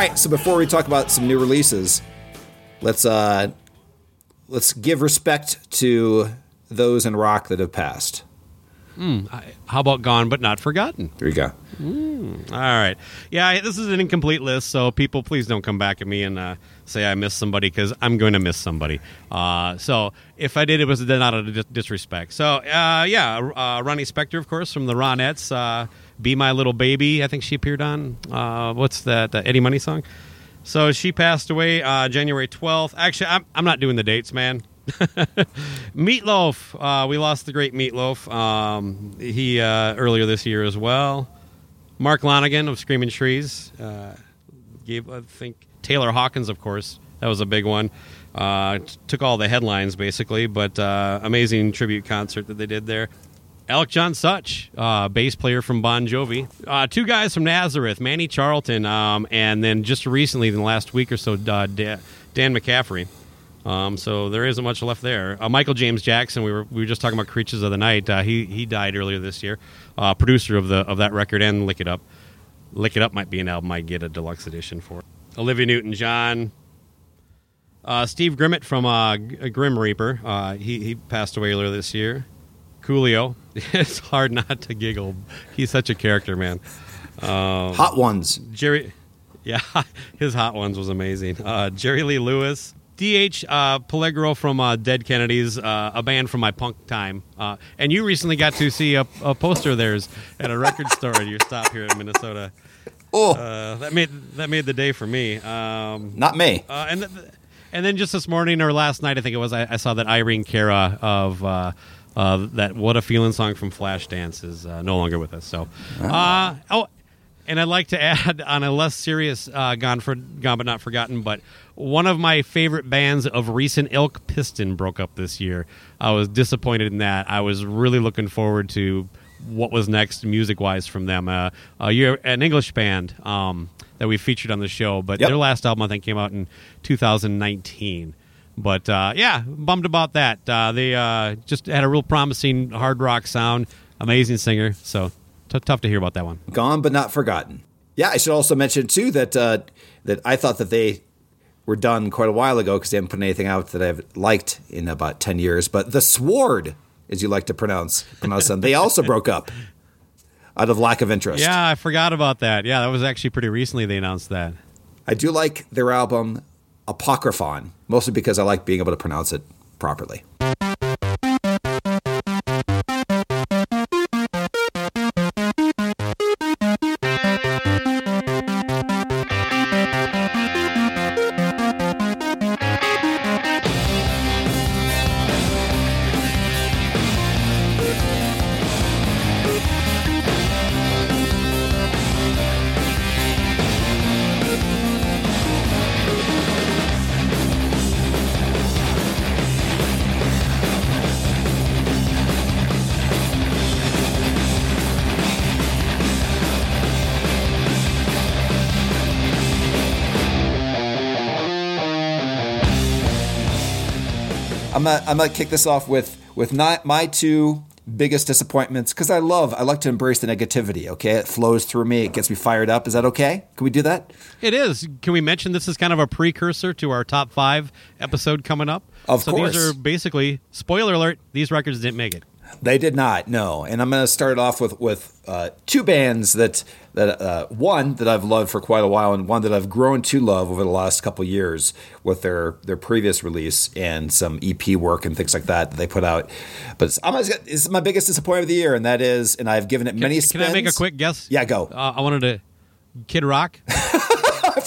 S7: Right, so before we talk about some new releases, let's uh let's give respect to those in rock that have passed.
S6: How about Gone but Not Forgotten?
S7: There you go.
S6: All right. Yeah, this is an incomplete list, so people, please don't come back at me and uh, say I missed somebody because I'm going to miss somebody. Uh, so if I did, it was not a dis- disrespect. So uh, yeah, uh, Ronnie Spector, of course, from the Ronettes. Be My Little Baby, I think she appeared on. Uh, what's that? Uh, Eddie Money song? So she passed away uh, January 12th. Actually, I'm, I'm not doing the dates, man. Meatloaf. Uh, we lost the great Meatloaf. Um, he uh, earlier this year as well. Mark Lanegan of Screaming Trees uh, gave, I think, Taylor Hawkins, of course. That was a big one. Uh, t- took all the headlines basically, but uh, amazing tribute concert that they did there. Alec John Such, uh, bass player from Bon Jovi. Uh, two guys from Nazareth, Manny Charlton, um, and then just recently, in the last week or so, uh, Da- Dan McCafferty. Um, so there isn't much left there. Uh, Michael James Jackson, we were we were just talking about Creatures of the Night. Uh, he he died earlier this year. Uh, producer of the of that record and Lick It Up. Lick It Up might be an album I get a deluxe edition for. Olivia Newton John. Uh, Steve Grimmett from uh, Grim Reaper. Uh, he he passed away earlier this year. Coolio. it's hard not to giggle. He's such a character, man.
S7: Hot ones.
S6: Jerry, yeah, his Hot Ones was amazing. Uh, Jerry Lee Lewis, DH uh, Peligro from uh, Dead Kennedys, uh, a band from my punk time. Uh, and you recently got to see a, a poster of theirs at a record store at your stop here in Minnesota.
S7: Oh,
S6: Uh, that made that made the day for me. Um,
S7: not me.
S6: uh, and th- and then just this morning or last night, I think it was, I, I saw that Irene Cara of uh, that "What a Feeling" song from Flashdance is uh, no longer with us. So, uh, oh, and I'd like to add on a less serious uh, "Gone for Gone but Not Forgotten," but one of my favorite bands of recent ilk, Piston, broke up this year. I was disappointed in that. I was really looking forward to what was next music wise from them. Uh, uh, you're an English band um, that we featured on the show, but
S7: Yep.
S6: their last album I think came out in 2019. But uh, yeah, bummed about that. Uh, they uh, just had a real promising hard rock sound, amazing singer. So t- tough to hear about that one.
S7: Gone but not forgotten. Yeah, I should also mention too that uh, that I thought that they were done quite a while ago because they haven't put anything out that I've liked in about ten years. But the Sword, as you like to pronounce pronounce them, they also broke up out of lack of interest.
S6: Yeah, I forgot about that. Yeah, that was actually pretty recently they announced that.
S7: I do like their album Apocryphon, mostly because I like being able to pronounce it properly. I'm gonna kick this off with with not my two biggest disappointments because I love I like to embrace the negativity. Okay, it flows through me. It gets me fired up. Is that okay? Can we do that?
S6: It is. Can we mention this is kind of a precursor to our top five episode coming up?
S7: Of
S6: so
S7: course.
S6: these are basically spoiler alert. These records didn't make it.
S7: They did not, no. And I'm going to start off with with uh, two bands that that uh, one that I've loved for quite a while, and one that I've grown to love over the last couple years with their their previous release and some EP work and things like that that they put out. But I'm is my biggest disappointment of the year, and that is, and I've given it many.
S6: Can,
S7: spins.
S6: can I make a quick guess?
S7: Yeah, go.
S6: Uh, I wanted to Kid Rock.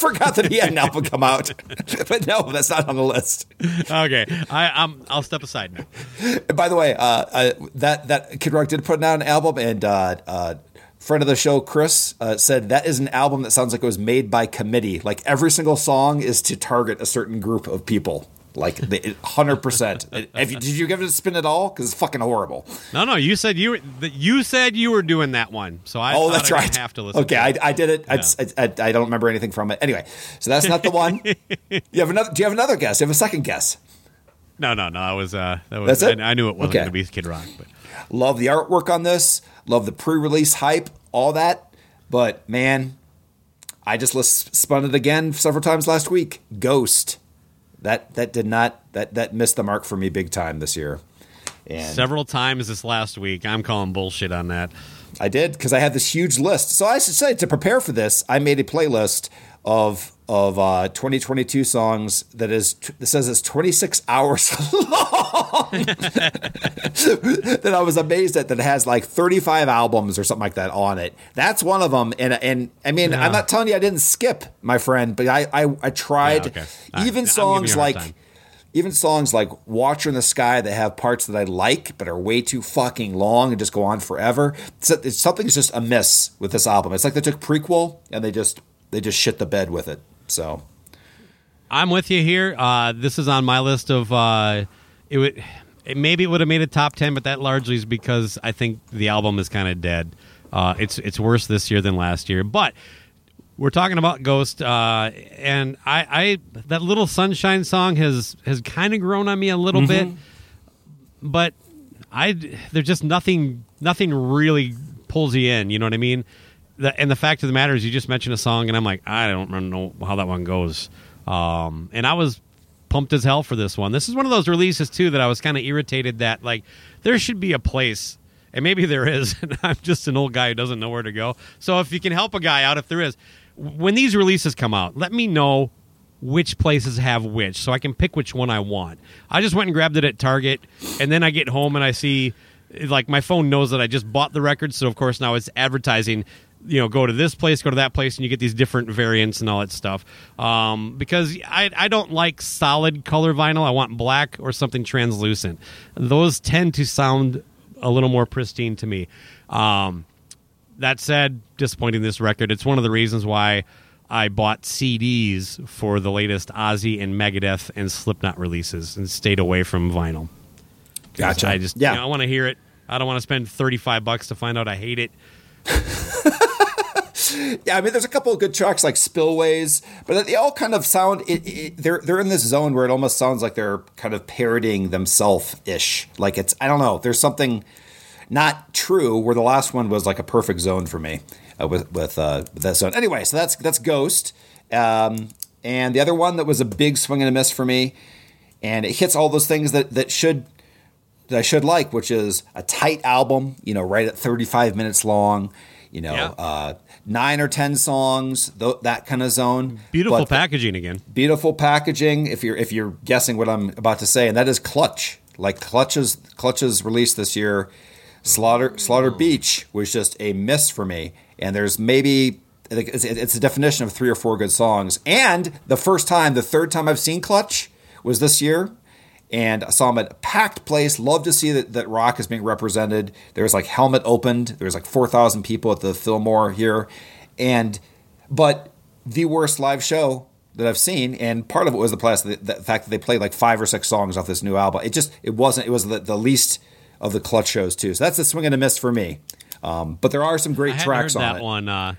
S7: I forgot that he had an album come out, but no, that's not on the list.
S6: okay, I, I'm. I'll step aside now.
S7: And by the way, uh, uh, that that Kid Rock did put out an album, and uh, uh, friend of the show Chris uh, said that is an album that sounds like it was made by committee. Like every single song is to target a certain group of people. Like hundred percent. Did you give it a spin at all? Because it's fucking horrible.
S6: No, no. You said you were. You said you were doing that one. So I.
S7: oh, that's
S6: I
S7: right.
S6: Have to listen.
S7: Okay,
S6: to
S7: I. I did it. I, I, I don't remember anything from it. Anyway, so that's not the one. you have another. Do you have another guess? Do you have a second guess?
S6: No, no, no. That was. Uh, that was.
S7: That's it?
S6: I, I knew it wasn't
S7: Okay.
S6: going to be Kid Rock, but
S7: Love the artwork on this. Love the pre-release hype. All that. But man, I just spun it again several times last week. Ghost. That that did not that that missed the mark for me big time this year. And
S6: several times this last week, I'm calling bullshit on that.
S7: I did because I had this huge list. So I should say to prepare for this, I made a playlist of of uh, 2022 songs that is that says it's 26 hours long. that I was amazed at that it has like 35 albums or something like that on it. That's one of them. And and I mean,
S6: Yeah.
S7: I'm not telling you I didn't skip, my friend, but I I, I tried
S6: Yeah, okay.
S7: Even songs
S6: you a hard
S7: like
S6: time.
S7: even songs like Watcher in the Sky that have parts that I like but are way too fucking long and just go on forever. So it's, something's just amiss with this album. It's like they took Prequelle and they just they just shit the bed with it. So
S6: I'm with you here. Uh, this is on my list of. Uh, it would. It, maybe it would have made a top ten, but that largely is because I think the album is kind of dead. Uh, it's it's worse this year than last year, but. We're talking about Ghost, uh, and I, I that little Sunshine song has has kind of grown on me a little bit, but I there's just nothing nothing really pulls you in. You know what I mean? The, and the fact of the matter is, you just mentioned a song, and I'm like, I don't know how that one goes. Um, and I was pumped as hell for this one. This is one of those releases too that I was kind of irritated that like there should be a place, and maybe there is. And I'm just an old guy who doesn't know where to go. So if you can help a guy out, if there is, when these releases come out, let me know which places have which so I can pick which one I want. I just went and grabbed it at Target and then I get home and I see like my phone knows that I just bought the record so of course now it's advertising you know go to this place go to that place and you get these different variants and all that stuff um, because I, I don't like solid color vinyl I want black or something translucent those tend to sound a little more pristine to me um, that said, disappointing this record. It's one of the reasons why I bought CDs for the latest Ozzy and Megadeth and Slipknot releases and stayed away from vinyl
S7: Gotcha.
S6: I just,
S7: Yeah.
S6: you know, I want to hear it. I don't want to spend thirty five bucks to find out I hate it.
S7: yeah, I mean, there's a couple of good tracks like Spillways, but they all kind of sound. It, it, they're they're in this zone where it almost sounds like they're kind of parodying themselves ish. Like it's I don't know. There's something not true where the last one was like a perfect zone for me uh, with with, uh, that zone. Anyway, so that's that's Ghost, um, and the other one that was a big swing and a miss for me, and it hits all those things that that should that I should like, which is a tight album, you know, right at 35 minutes long, you know,
S6: Yeah.
S7: uh, nine or 10 songs, th- that kind of zone.
S6: Beautiful
S7: But the-
S6: packaging again.
S7: beautiful packaging. If you're if you're guessing what I'm about to say, and that is Clutch. Like Clutch's Clutch's release this year, Slaughter Slaughter Beach was just a miss for me. And there's maybe it's, it's a definition of three or four good songs. And the first time, the third time I've seen Clutch was this year. And I saw him at a packed place. Love to see that, that rock is being represented. There was like helmet opened. There was like four thousand people at the Fillmore here, and but the worst live show that I've seen, and part of it was the, plus, the, the fact that they played like five or six songs off this new album. It just it wasn't. It was the, the least of the clutch shows too. So that's a swing and a miss for me. Um, but there are some great tracks on
S6: that
S7: it.
S6: one. Uh,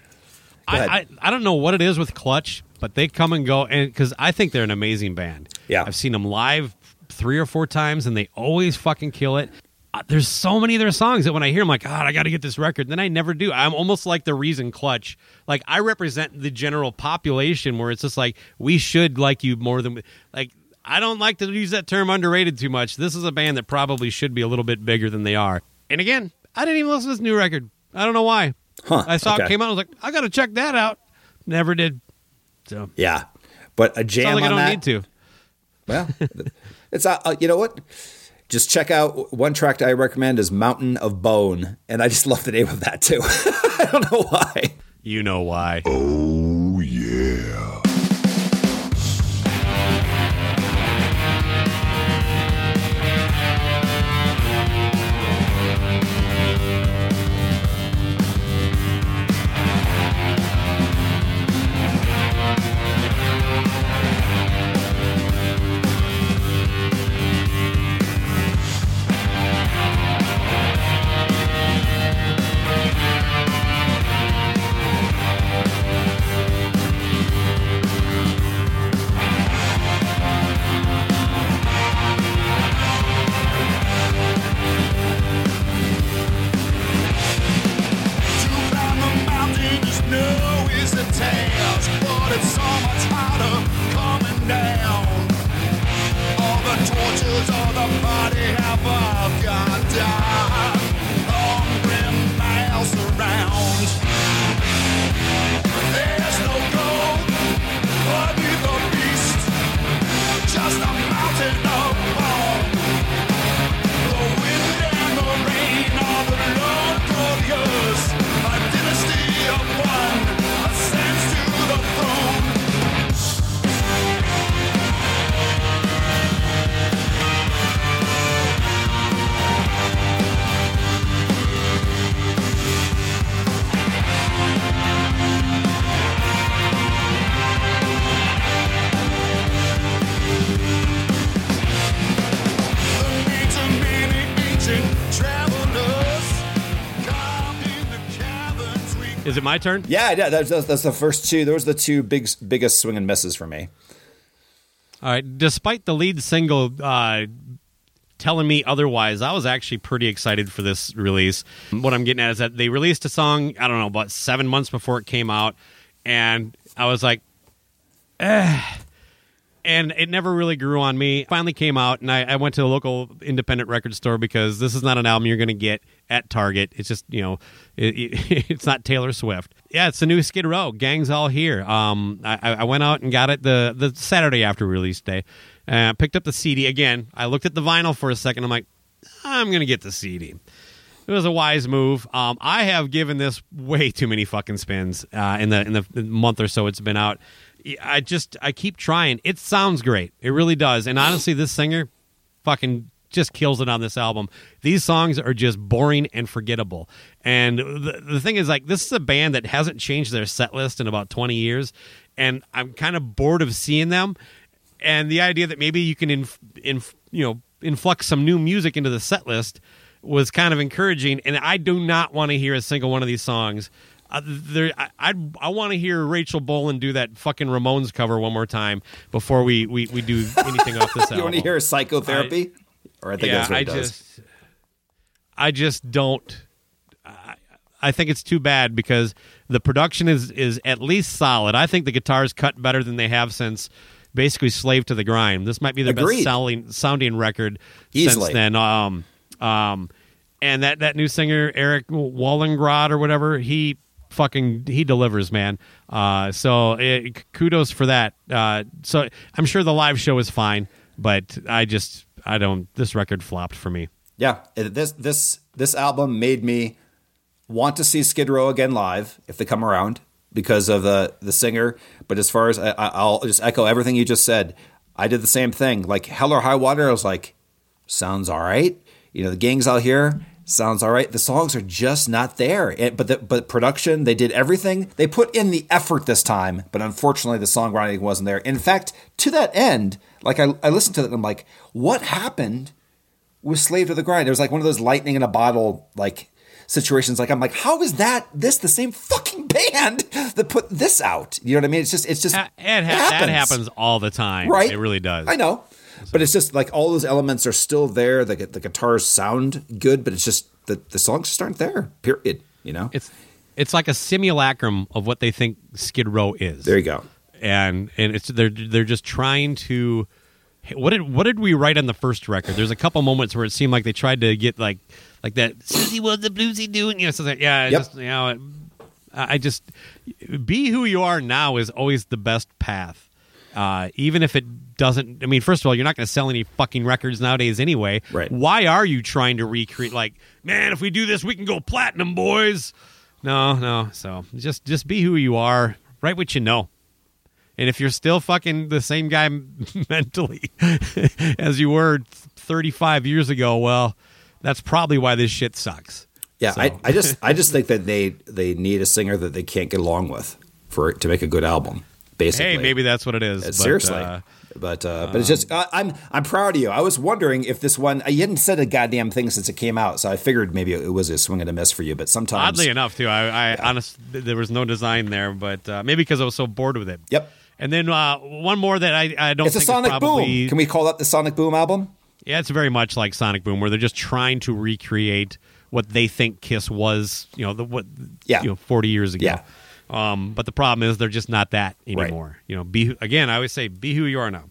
S6: I. I I don't know what it is with Clutch, but they come and go, and because I think they're an amazing band.
S7: Yeah.
S6: I've seen them live three or four times, and they always fucking kill it. Uh, there's so many of their songs that when I hear, I'm like, God, I got to get this record. Then I never do. I'm almost like the reason clutch. Like I represent the general population, where it's just like we should like you more than like. I don't like to use that term underrated too much. This is a band that probably should be a little bit bigger than they are. And again, I didn't even listen to this new record. I don't know why.
S7: Huh,
S6: I saw
S7: okay.
S6: it came out. I was like, I got to check that out. Never did. So
S7: Yeah, but a jam
S6: sounds like I don't
S7: that.
S6: need to.
S7: Well, it's uh, uh, you know what? Just check out one track I recommend is Mountain of Bone, and I just love the name of that too. I don't know why.
S6: You know why.
S5: Oh, yeah.
S6: It my turn?
S7: Yeah, yeah, that's, that's, that's the first two. Those are the two big, biggest swing and misses for me.
S6: All right. Despite the lead single uh, telling me otherwise, I was actually pretty excited for this release. What I'm getting at is that they released a song, I don't know, about seven months before it came out. And I was like, eh. And it never really grew on me. Finally came out, and I, I went to a local independent record store because this is not an album you're going to get at Target. It's just, you know, it, it, it's not Taylor Swift. Yeah, it's the new Skid Row. Gang's all here. Um, I, I went out and got it the, the Saturday after release day. Uh, picked up the CD again. I looked at the vinyl for a second. I'm like, I'm going to get the CD. It was a wise move. Um, I have given this way too many fucking spins uh, in the in the month or so it's been out. I just I keep trying. It sounds great. It really does. And honestly, this singer fucking just kills it on this album. These songs are just boring and forgettable. And the, the thing is, like, this is a band that hasn't changed their set list in about 20 years. And I'm kind of bored of seeing them. And the idea that maybe you can, inf, inf, you know, influx some new music into the set list was kind of encouraging. And I do not want to hear a single one of these songs. Uh, there, I I, I want to hear Rachel Bolan do that fucking Ramones cover one more time before we, we, we do anything off this album.
S7: You want to hear psychotherapy? or I think
S6: yeah,
S7: that's what
S6: I
S7: does.
S6: just, I just don't. I, I think it's too bad because the production is is at least solid. I think the guitars cut better than they have since basically "Slave to the Grind." This might be their
S7: Agreed.
S6: best selling sounding record
S7: Easily.
S6: since then. Um, um, and that that new singer Eric Wallengrad or whatever he fucking he delivers, man. Uh, so it, kudos for that. Uh, so I'm sure the live show is fine, but I just I don't. This record flopped for me.
S7: Yeah, this this this album made me want to see Skid Row again live if they come around because of the the singer. But as far as I- I'll just echo everything you just said, I did the same thing. Like Hell or High Water, I was like, sounds all right. You know, the gang's out here. Sounds all right. The songs are just not there. It, but the but production, they did everything. They put in the effort this time, but unfortunately, the songwriting wasn't there. In fact, to that end, like I, I listened to it, and I'm like, what happened? was slave to the grind. It was like one of those lightning in a bottle like situations. Like I'm like, how is that this the same fucking band that put this out? You know what I mean? It's just it's just
S6: Ha- it ha- that happens all the time.
S7: right?
S6: It really does.
S7: I know, But it's just like all those elements are still there. The the guitars sound good, but it's just the the songs just aren't there. Period. You know.
S6: It's it's like a simulacrum of what they think Skid Row is.
S7: there you go.
S6: and and it's they're they're just trying to what did what did we write on the first record? There's a couple moments where it seemed like they tried to get like like that Susie was the bluesy doing you know so that, yeah
S7: Yep.
S6: just you know I just be who you are now is always the best path. Uh, even if it doesn't, I mean, first of all, you're not going to sell any fucking records nowadays anyway.
S7: Right.
S6: Why are you trying to recreate? Like, man, if we do this, we can go platinum, boys. No, no. So just just be who you are. Write what you know. And if you're still fucking the same guy mentally as you were 35 years ago, well, that's probably why this shit sucks.
S7: Yeah,
S6: So-
S7: I, I just I just think that they they need a singer that they can't get along with for to make a good album. Basically,
S6: Hey, maybe that's what it is.
S7: Uh,
S6: but,
S7: seriously.
S6: uh,
S7: but uh, but it's just I, I'm I'm proud of you. I was wondering if this one you hadn't said a goddamn thing since it came out, so I figured maybe it was a swing and a miss for you. But sometimes,
S6: Oddly enough, too, I, I honest there was no design there, but uh, maybe because I was so bored with it.
S7: Yep.
S6: And then uh, one more that I, I don't
S7: it's a Sonic
S6: probably
S7: Boom. Can we call that the Sonic Boom album?
S6: Yeah, it's very much like Sonic Boom, where they're just trying to recreate what they think Kiss was, you know, the what,
S7: Yeah.
S6: you know, forty years ago.
S7: Yeah.
S6: Um, but the problem is they're just not that anymore. You know, be again. I always say, be who you are now.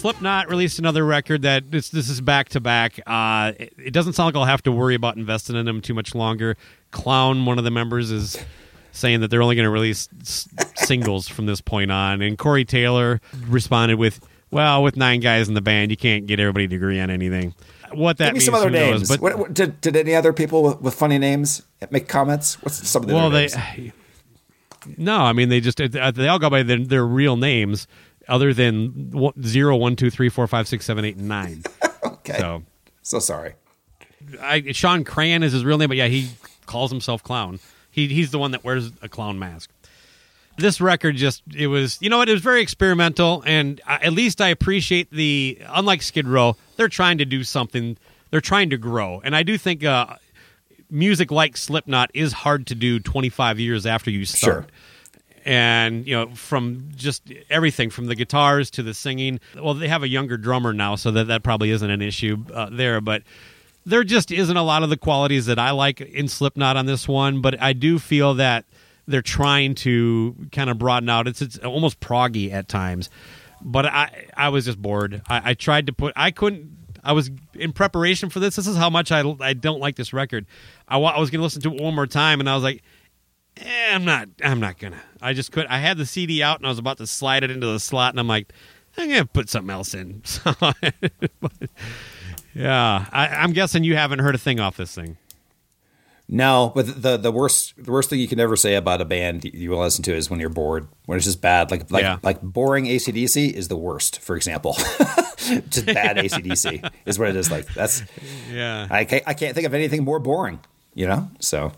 S6: Slipknot released another record that this this is back to back. Uh, it, doesn't sound like I'll have to worry about investing in them too much longer. Clown, one of the members, is saying that they're only going to release s- singles from this point on. And Corey Taylor responded with, "Well, with nine guys in the band, you can't get everybody to agree on anything." What that
S7: Give me
S6: means,
S7: some other
S6: who knows?
S7: names.
S6: But
S7: What, what- did, did any other people with, with funny names make comments? What's some of the
S6: well, they
S7: names?
S6: no, I mean they just uh, they all go by their, their real names, other than zero, one, two, three, four, five, six, seven, eight, nine.
S7: okay.
S6: So
S7: so sorry.
S6: I, Shawn Crahan is his real name, but yeah, he calls himself Clown. He he's the one that wears a clown mask. This record just it was you know what it was very experimental, and I, at least I appreciate the unlike Skid Row, they're trying to do something. They're trying to grow, and I do think uh, music like Slipknot is hard to do 25 years after you start.
S7: Sure.
S6: And you know, from just everything from the guitars to the singing. Well, they have a younger drummer now, so that that probably isn't an issue uh, there. But there just isn't a lot of the qualities that I like in Slipknot on this one. But I do feel that they're trying to kind of broaden out. It's it's almost proggy at times. But I I was just bored. I, I tried to put. I couldn't. I was in preparation for this. This is how much I I don't like this record. I, I was to listen to it one more time, and I was like, eh, I'm not. I'm not gonna. I just could. I had the CD out, and I was about to slide it into the slot, and I'm like, I'm gonna put something else in. So, but, yeah, I, I'm guessing you haven't heard a thing off this thing.
S7: No, but the the worst the worst thing you can ever say about a band you will listen to is when you're bored. When it's just bad. Like like
S6: Yeah.
S7: like boring ACDC is the worst, for example. just bad ACDC is what it is like. That's
S6: Yeah.
S7: I can't, I can't think of anything more boring, you know? So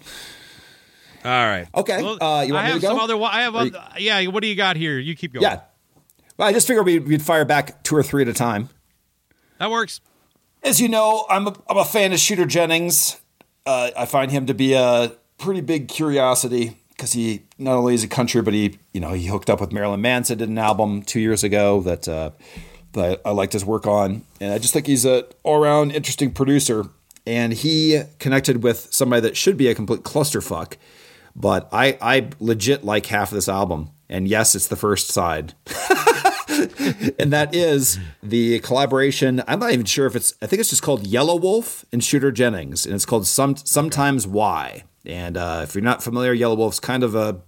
S6: All right.
S7: Okay,
S6: Well,
S7: uh, you want
S6: I
S7: me
S6: have
S7: to go?
S6: some other. I have.
S7: Or
S6: Other, yeah. What do you got here? You keep going.
S7: yeah. Well, I just figured we'd, we'd fire back two or three at a time.
S6: That works.
S7: As you know, I'm a, I'm a fan of Shooter Jennings. Uh, I find him to be a pretty big curiosity because he not only is a country, but he you know he hooked up with Marilyn Manson, did an album two years ago that uh, that I liked his work on, and I just think he's a all around interesting producer. And he connected with somebody that should be a complete clusterfuck, but I I legit like half of this album, and yes, it's the first side. and that is the collaboration. I'm not even sure if it's. I think it's just called Yelawolf and Shooter Jennings, and it's called Some Sometimes Y. And uh, if you're not familiar, Yelawolf's kind of a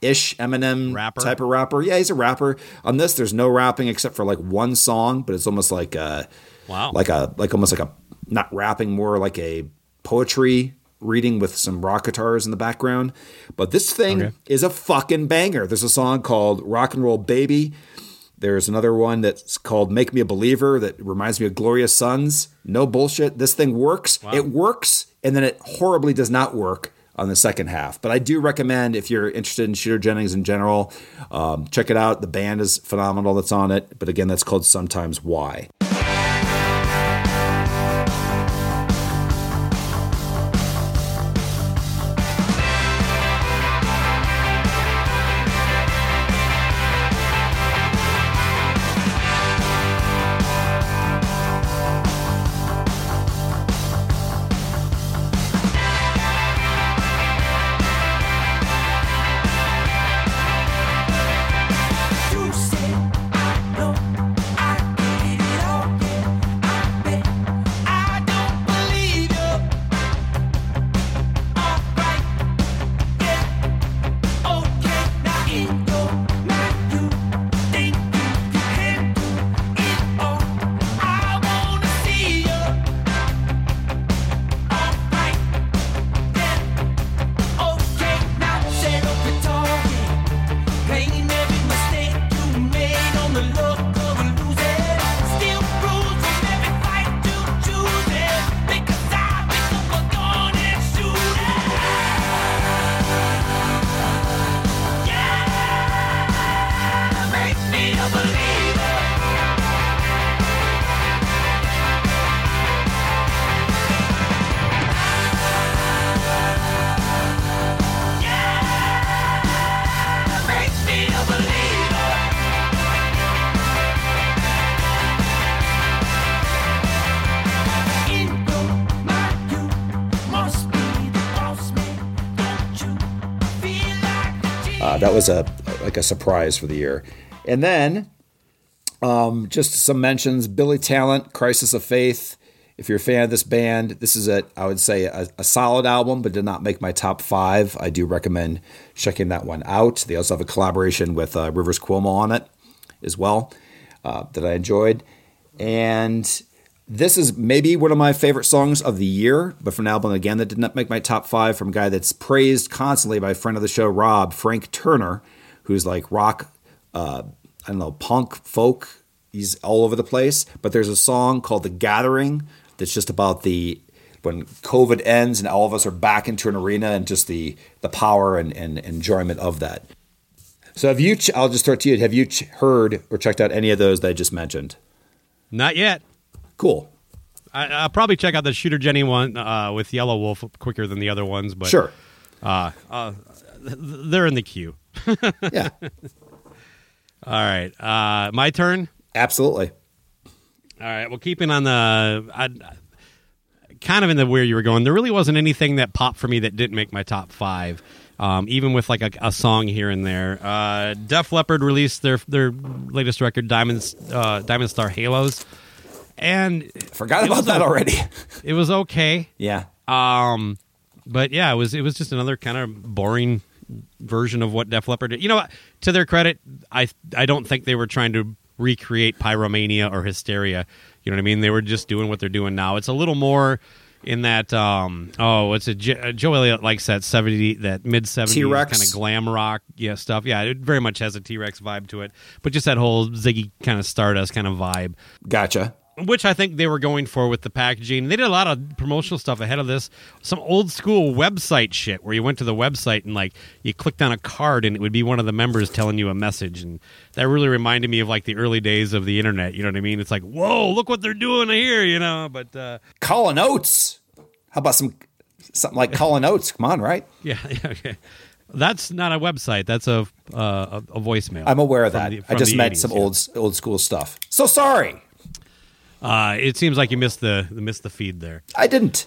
S7: ish Eminem
S6: Rapper?
S7: type of rapper. Yeah, he's a rapper. On this, there's no rapping except for like one song, but it's almost like a
S6: Wow.
S7: like a like almost like a not rapping, more like a poetry reading with some rock guitars in the background. But this thing
S6: Okay.
S7: is a fucking banger. There's a song called Rock and Roll Baby. There's another one that's called Make Me a Believer that reminds me of Glorious Sons. No bullshit. This thing works. It works, and then it horribly does not work on the second half. But I do recommend if you're interested in Shooter Jennings in general, um, check it out. The band is phenomenal that's on it. But again, that's called Sometimes Why. That was a like a surprise for the year. And then um, just some mentions: Billy Talent, Crisis of Faith. If you're a fan of this band, this is a I would say a, a solid album, but did not make my top five. I do recommend checking that one out. They also have a collaboration with uh, Rivers Cuomo on it as well uh, that I enjoyed. And this is maybe one of my favorite songs of the year, but from an album again that did not make my top five from a guy that's praised constantly by a friend of the show, Rob Frank Turner, who's like rock, uh, I don't know, punk, folk. He's all over the place. But there's a song called "The Gathering" that's just about the when COVID ends and all of us are back into an arena and just the the power and, and enjoyment of that. So have you? I'll just throw to you. Have you heard or checked out any of those that I just mentioned?
S6: Not yet.
S7: Cool.
S6: I, I'll probably check out the Shooter Jenny one uh, with Yelawolf quicker than the other ones, but
S7: Sure.
S6: uh, uh, they're in the queue.
S7: Yeah.
S6: All right, uh, my turn.
S7: Absolutely.
S6: All right. Well, keeping on the, I, kind of in the where you were going. There really wasn't anything that popped for me that didn't make my top five. Um, even with like a, a song here and there. Uh, Def Leppard released their their latest record, Diamonds, uh, Diamond Star Halos, and
S7: Forgot about that
S6: a-
S7: already.
S6: It was okay.
S7: yeah.
S6: Um, but yeah, it was it was just another kind of boring version of what Def Leppard did. You know, what? to their credit, I I don't think they were trying to recreate Pyromania or Hysteria. You know what I mean? They were just doing what they're doing now. It's a little more in that um oh it's a J- uh, Joe Elliott likes that 70 that mid 70s kind of glam rock yeah stuff yeah it very much has a T-Rex vibe to it but just that whole Ziggy kind of Stardust kind of vibe
S7: Gotcha.
S6: Which I think they were going for with the packaging. They did a lot of promotional stuff ahead of this. Some old school website shit where you went to the website and like you clicked on a card and it would be one of the members telling you a message, and that really reminded me of like the early days of the internet. You know what I mean? It's like, whoa, look what they're doing here, you know. But uh,
S7: Colin Oates. How about some something like Colin Oates? Come on, right?
S6: yeah, yeah, okay. That's not a website. That's a uh, a, voicemail.
S7: I'm aware of that.
S6: the-
S7: I just meant
S6: 80s,
S7: some
S6: yeah.
S7: old old school stuff. So sorry.
S6: Uh, it seems like you missed the missed the feed there.
S7: I didn't.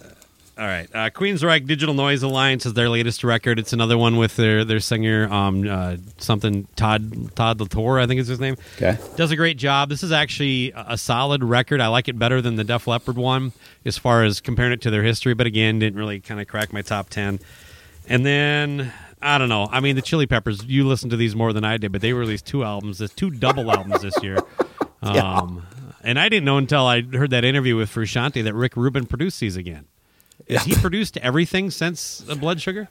S6: All right, uh, Queensryche Digital Noise Alliance is their latest record. It's another one with their their singer, um, uh, something Todd Todd La Torre, I think is his name.
S7: Okay.
S6: does a great job. This is actually a solid record. I like it better than the Def Leppard one as far as comparing it to their history, but again, didn't really kind of crack my top ten. And then I don't know. I mean, the Chili Peppers. You listen to these more than I did, but they released two albums, this two double albums this year. Um, And I didn't know until I heard that interview with Frusciante that Rick Rubin produced these again. Has he produced everything since Blood Sugar?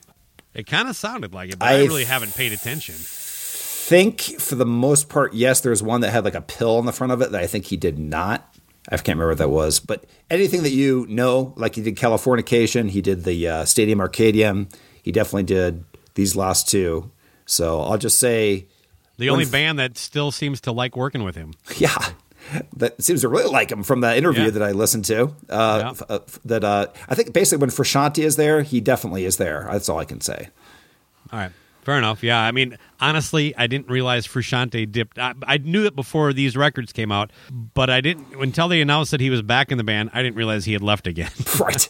S6: It kind of sounded like it, but I,
S7: I
S6: really haven't paid attention.
S7: Think for the most part, yes. There's one that had like a pill on the front of it that I think he did not. I can't remember what that was, but anything that you know, like he did Californication, he did the uh, Stadium Arcadium, he definitely did these last two. So I'll just say,
S6: The only band that still seems to like working with him.
S7: yeah, that seems to really like him from the interview
S6: Yeah.
S7: that I listened to. Uh,
S6: Yeah.
S7: f- uh, f- that uh, I think basically when Frusciante is there, he definitely is there. That's all I can say.
S6: All right. Fair enough. Yeah. I mean, honestly, I didn't realize Frusciante dipped. I, I knew it before these records came out, but I didn't until they announced that he was back in the band. I didn't realize he had left again.
S7: Right.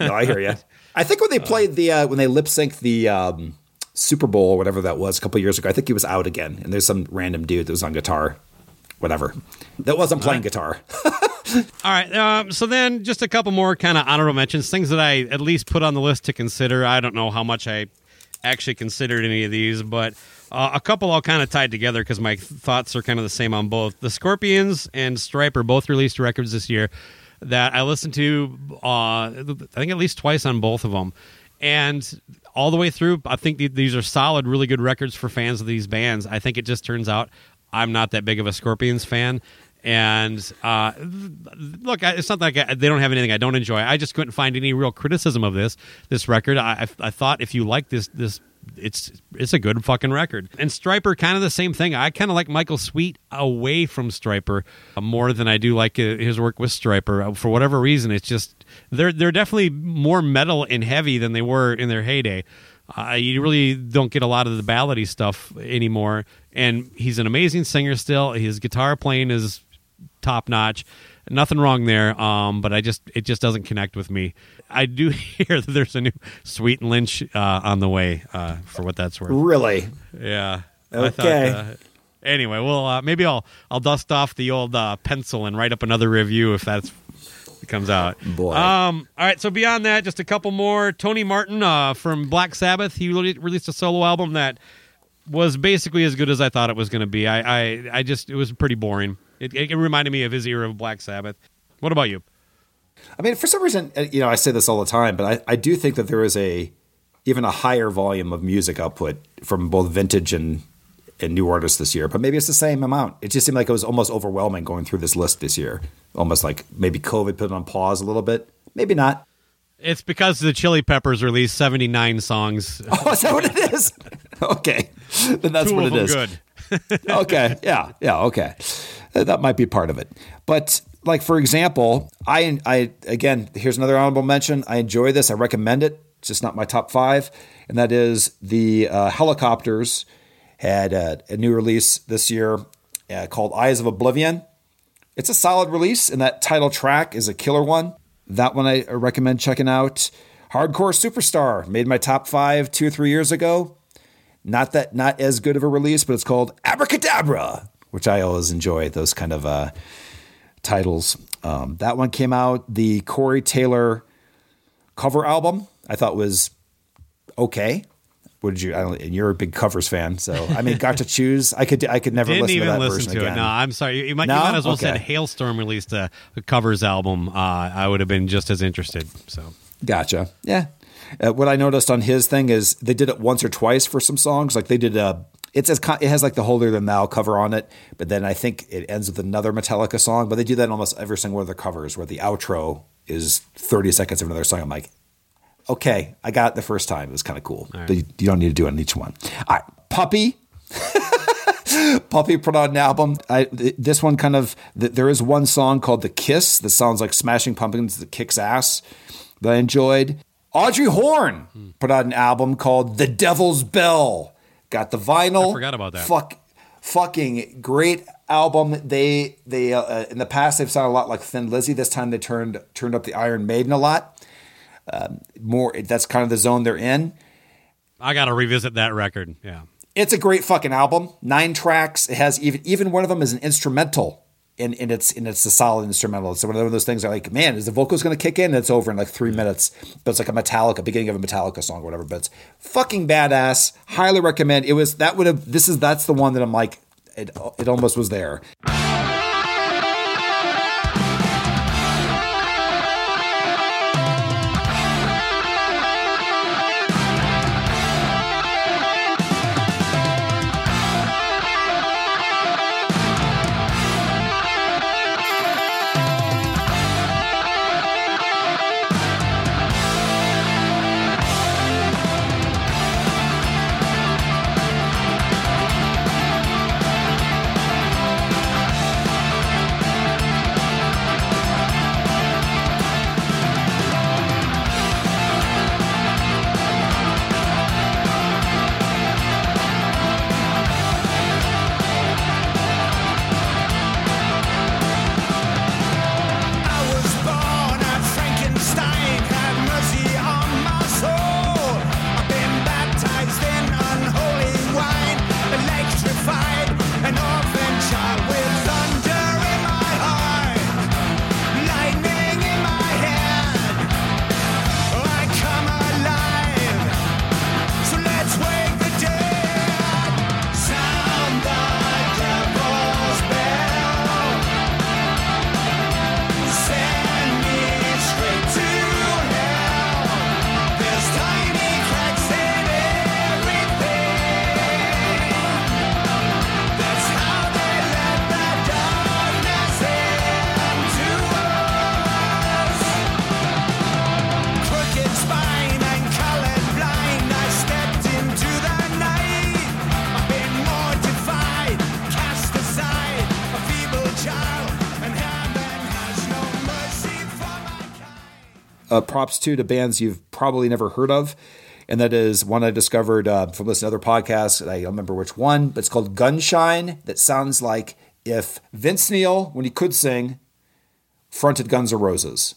S7: No, I hear you. I think when they played the uh, when they lip synced the um, Super Bowl or whatever that was a couple years ago, I think he was out again, and there's some random dude that was on guitar, whatever, that wasn't playing guitar.
S6: All right. Um, so then, just a couple more kind of honorable mentions, things that I at least put on the list to consider. I don't know how much I actually considered any of these, but uh, a couple all kind of tied together because my thoughts are kind of the same on both. The Scorpions and Stryper both released records this year that I listened to. Uh, I think at least twice on both of them, and all the way through, I think th- these are solid, really good records for fans of these bands. I think it just turns out I'm not that big of a Scorpions fan. And uh, look, it's not like I, they don't have anything I don't enjoy. I just couldn't find any real criticism of this this record. I, I, I thought if you like this this it's it's a good fucking record. And Stryper, kind of the same thing. I kind of like Michael Sweet away from Stryper uh, more than I do like uh, his work with Stryper. Uh, For whatever reason, it's just they're they're definitely more metal and heavy than they were in their heyday. Uh, you really don't get a lot of the ballady stuff anymore. And he's an amazing singer still. His guitar playing is top notch. Nothing wrong there, um, but I just it just doesn't connect with me. I do hear that there's a new Sweet and Lynch uh, on the way, uh, for what that's worth.
S7: really?
S6: Yeah. I thought,
S7: Okay.
S6: uh, anyway, well, uh, maybe I'll I'll dust off the old uh, pencil and write up another review if that's it comes out.
S7: Boy.
S6: Um. All right. So beyond that, just a couple more. Tony Martin uh, from Black Sabbath. He re- released a solo album that was basically as good as I thought it was going to be. I, I I just it was pretty boring. It, it reminded me of his era of Black Sabbath. What about you?
S7: I mean, for some reason, uh, you know, I say this all the time, but I, I do think that there is a even a higher volume of music output from both vintage and and new artists this year. But maybe it's the same amount. It just seemed like it was almost overwhelming going through this list this year. Almost like maybe COVID put it on pause a little bit. Maybe not.
S6: It's because the Chili Peppers released 79 songs.
S7: Oh, is that what it is? okay, then that's
S6: Two
S7: what it is.
S6: good.
S7: okay, yeah, yeah, okay, Uh, that might be part of it. But like for example, I I again here's another honorable mention. I enjoy this. I recommend it. It's just not my top five, and that is the uh, Hellacopters had a, a new release this year uh, called Eyes of Oblivion. It's a solid release, and that title track is a killer one. That one I recommend checking out. Hardcore Superstar made my top five two or three years ago. Not that not as good of a release, but it's called Abracadabra, which I always enjoy those kind of uh, titles. Um, that one came out. The Corey Taylor cover album I thought was okay. What did you? I don't. And you're a big covers fan, so I mean, got to choose. I could. I could never
S6: Didn't
S7: listen to that
S6: listen
S7: version
S6: to
S7: again.
S6: it. No, I'm sorry. You might,
S7: No?
S6: you might as well
S7: Okay.
S6: said Halestorm released a, a covers album. Uh, I would have been just as interested. So
S7: Gotcha. Yeah. Uh, what I noticed on his thing is they did it once or twice for some songs. Like they did a, it's as it has like the Holier Than Thou cover on it, but then I think it ends with another Metallica song. But they do that in almost every single one of their covers, where the outro is thirty seconds of another song. I'm like, okay, I got it the first time. It was kind of cool, but you, you don't need to do it on each one. All right, Puppy. Puppy put out an album. I, this one kind of there is one song called "The Kiss" that sounds like Smashing Pumpkins that kicks ass that I enjoyed. Audrey Horne put out an album called The Devil's Bell. Got the vinyl.
S6: I forgot about that.
S7: Fuck, fucking great album. They they uh, in the past they've sounded a lot like Thin Lizzy. This time they turned turned up the Iron Maiden a lot. Um, more that's kind of the zone they're in.
S6: I got to revisit that record. Yeah.
S7: It's a great fucking album. Nine tracks. It has even even one of them is an instrumental. And, and it's and it's a solid instrumental. It's one of those things that like, man, is the vocals gonna kick in? And it's over in like three minutes. But it's like a Metallica, beginning of a Metallica song or whatever. But it's fucking badass. Highly recommend. It was that would have this is that's the one that I'm like, it it almost was there. Props to to bands you've probably never heard of. And that is one I discovered uh, from to other podcasts. I don't remember which one, but it's called Gunshine. That sounds like if Vince Neil, when he could sing, fronted Guns N' Roses.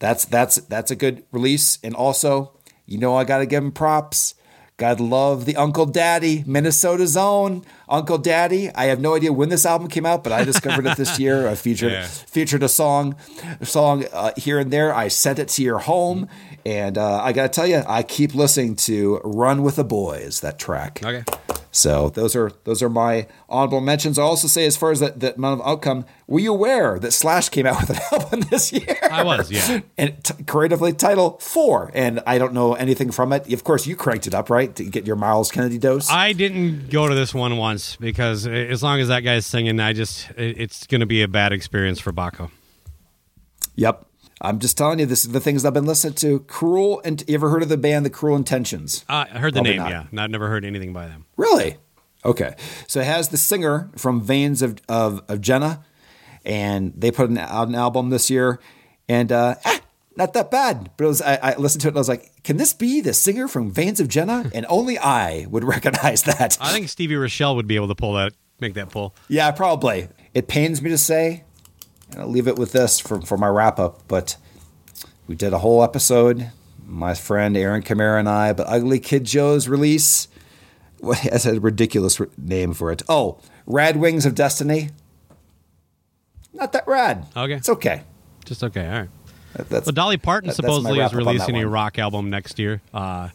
S7: That's that's that's a good release. And also, you know, I got to give him props. God love the Uncle Daddy, Minnesota's own Uncle Daddy. I have no idea when this album came out, but I discovered it this year. I featured
S6: Yeah.
S7: featured a song, a song uh, here and there. I sent it to your home, and uh, I got to tell you, I keep listening to "Run with the Boys" that track.
S6: Okay.
S7: So those are those are my honorable mentions. I also say, as far as that, that amount of outcome, were you aware that Slash came out with an album this year?
S6: I was, yeah.
S7: and t- creatively titled Four, and I don't know anything from it. Of course, you cranked it up, right, to get your Myles Kennedy dose.
S6: I didn't go to this one once because as long as that guy's singing, I just it- it's going to be a bad experience for Baco.
S7: yep, I'm just telling you, this is the things I've been listening to. Cruel, and you ever heard of the band The Cruel Intentions?
S6: Uh, I heard the
S7: Probably
S6: name,
S7: not.
S6: yeah. Not never heard anything by them.
S7: Really? Okay. So it has the singer from Veins of, of, of Jenna, and they put an, out an album this year, and uh, eh, not that bad. But it was, I, I listened to it and I was like, can this be the singer from Vains of Jenna? And only I would recognize that.
S6: I think Stevie Rachelle would be able to pull that, make that pull.
S7: Yeah, probably. It pains me to say, and I'll leave it with this for, for my wrap up, but we did a whole episode, my friend Aaron Kamara and I, but Ugly Kid Joe's release. What has a ridiculous name for it? Oh, Rad Wings of Destiny. Not that rad.
S6: Okay.
S7: It's okay.
S6: Just okay. All right.
S7: That- That's,
S6: Well, Dolly Parton
S7: that-
S6: supposedly is
S7: up on that
S6: releasing a rock album next year uh,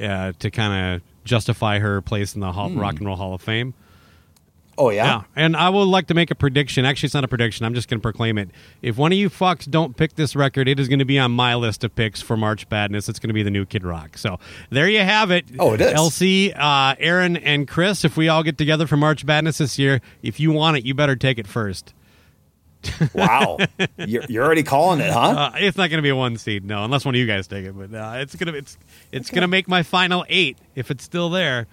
S6: uh, to kind of justify her place in the Hall,
S7: Hmm.
S6: Rock and Roll Hall of Fame.
S7: Oh, yeah?
S6: Yeah, and I would like to make a prediction. Actually, it's not a prediction. I'm just going to proclaim it. If one of you fucks don't pick this record, it is going to be on my list of picks for March Badness. It's going to be the new Kid Rock. So there you have it.
S7: Oh, it is.
S6: LC, uh, Aaron, and Chris. If we all get together for March Badness this year, if you want it, you better take it first.
S7: Wow. you're, you're already calling it, huh?
S6: Uh, it's not going to be a one seed, no, unless one of you guys take it. But uh, it's gonna it's it's gonna make my final eight if it's still there.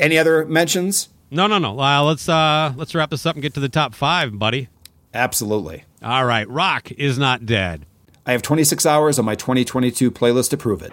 S7: Any other mentions?
S6: No, no, no. Uh, let's uh, let's wrap this up and get to the top five, buddy.
S7: Absolutely.
S6: All right, Rock is not dead.
S5: I have 26 hours on my 2022 playlist to prove it.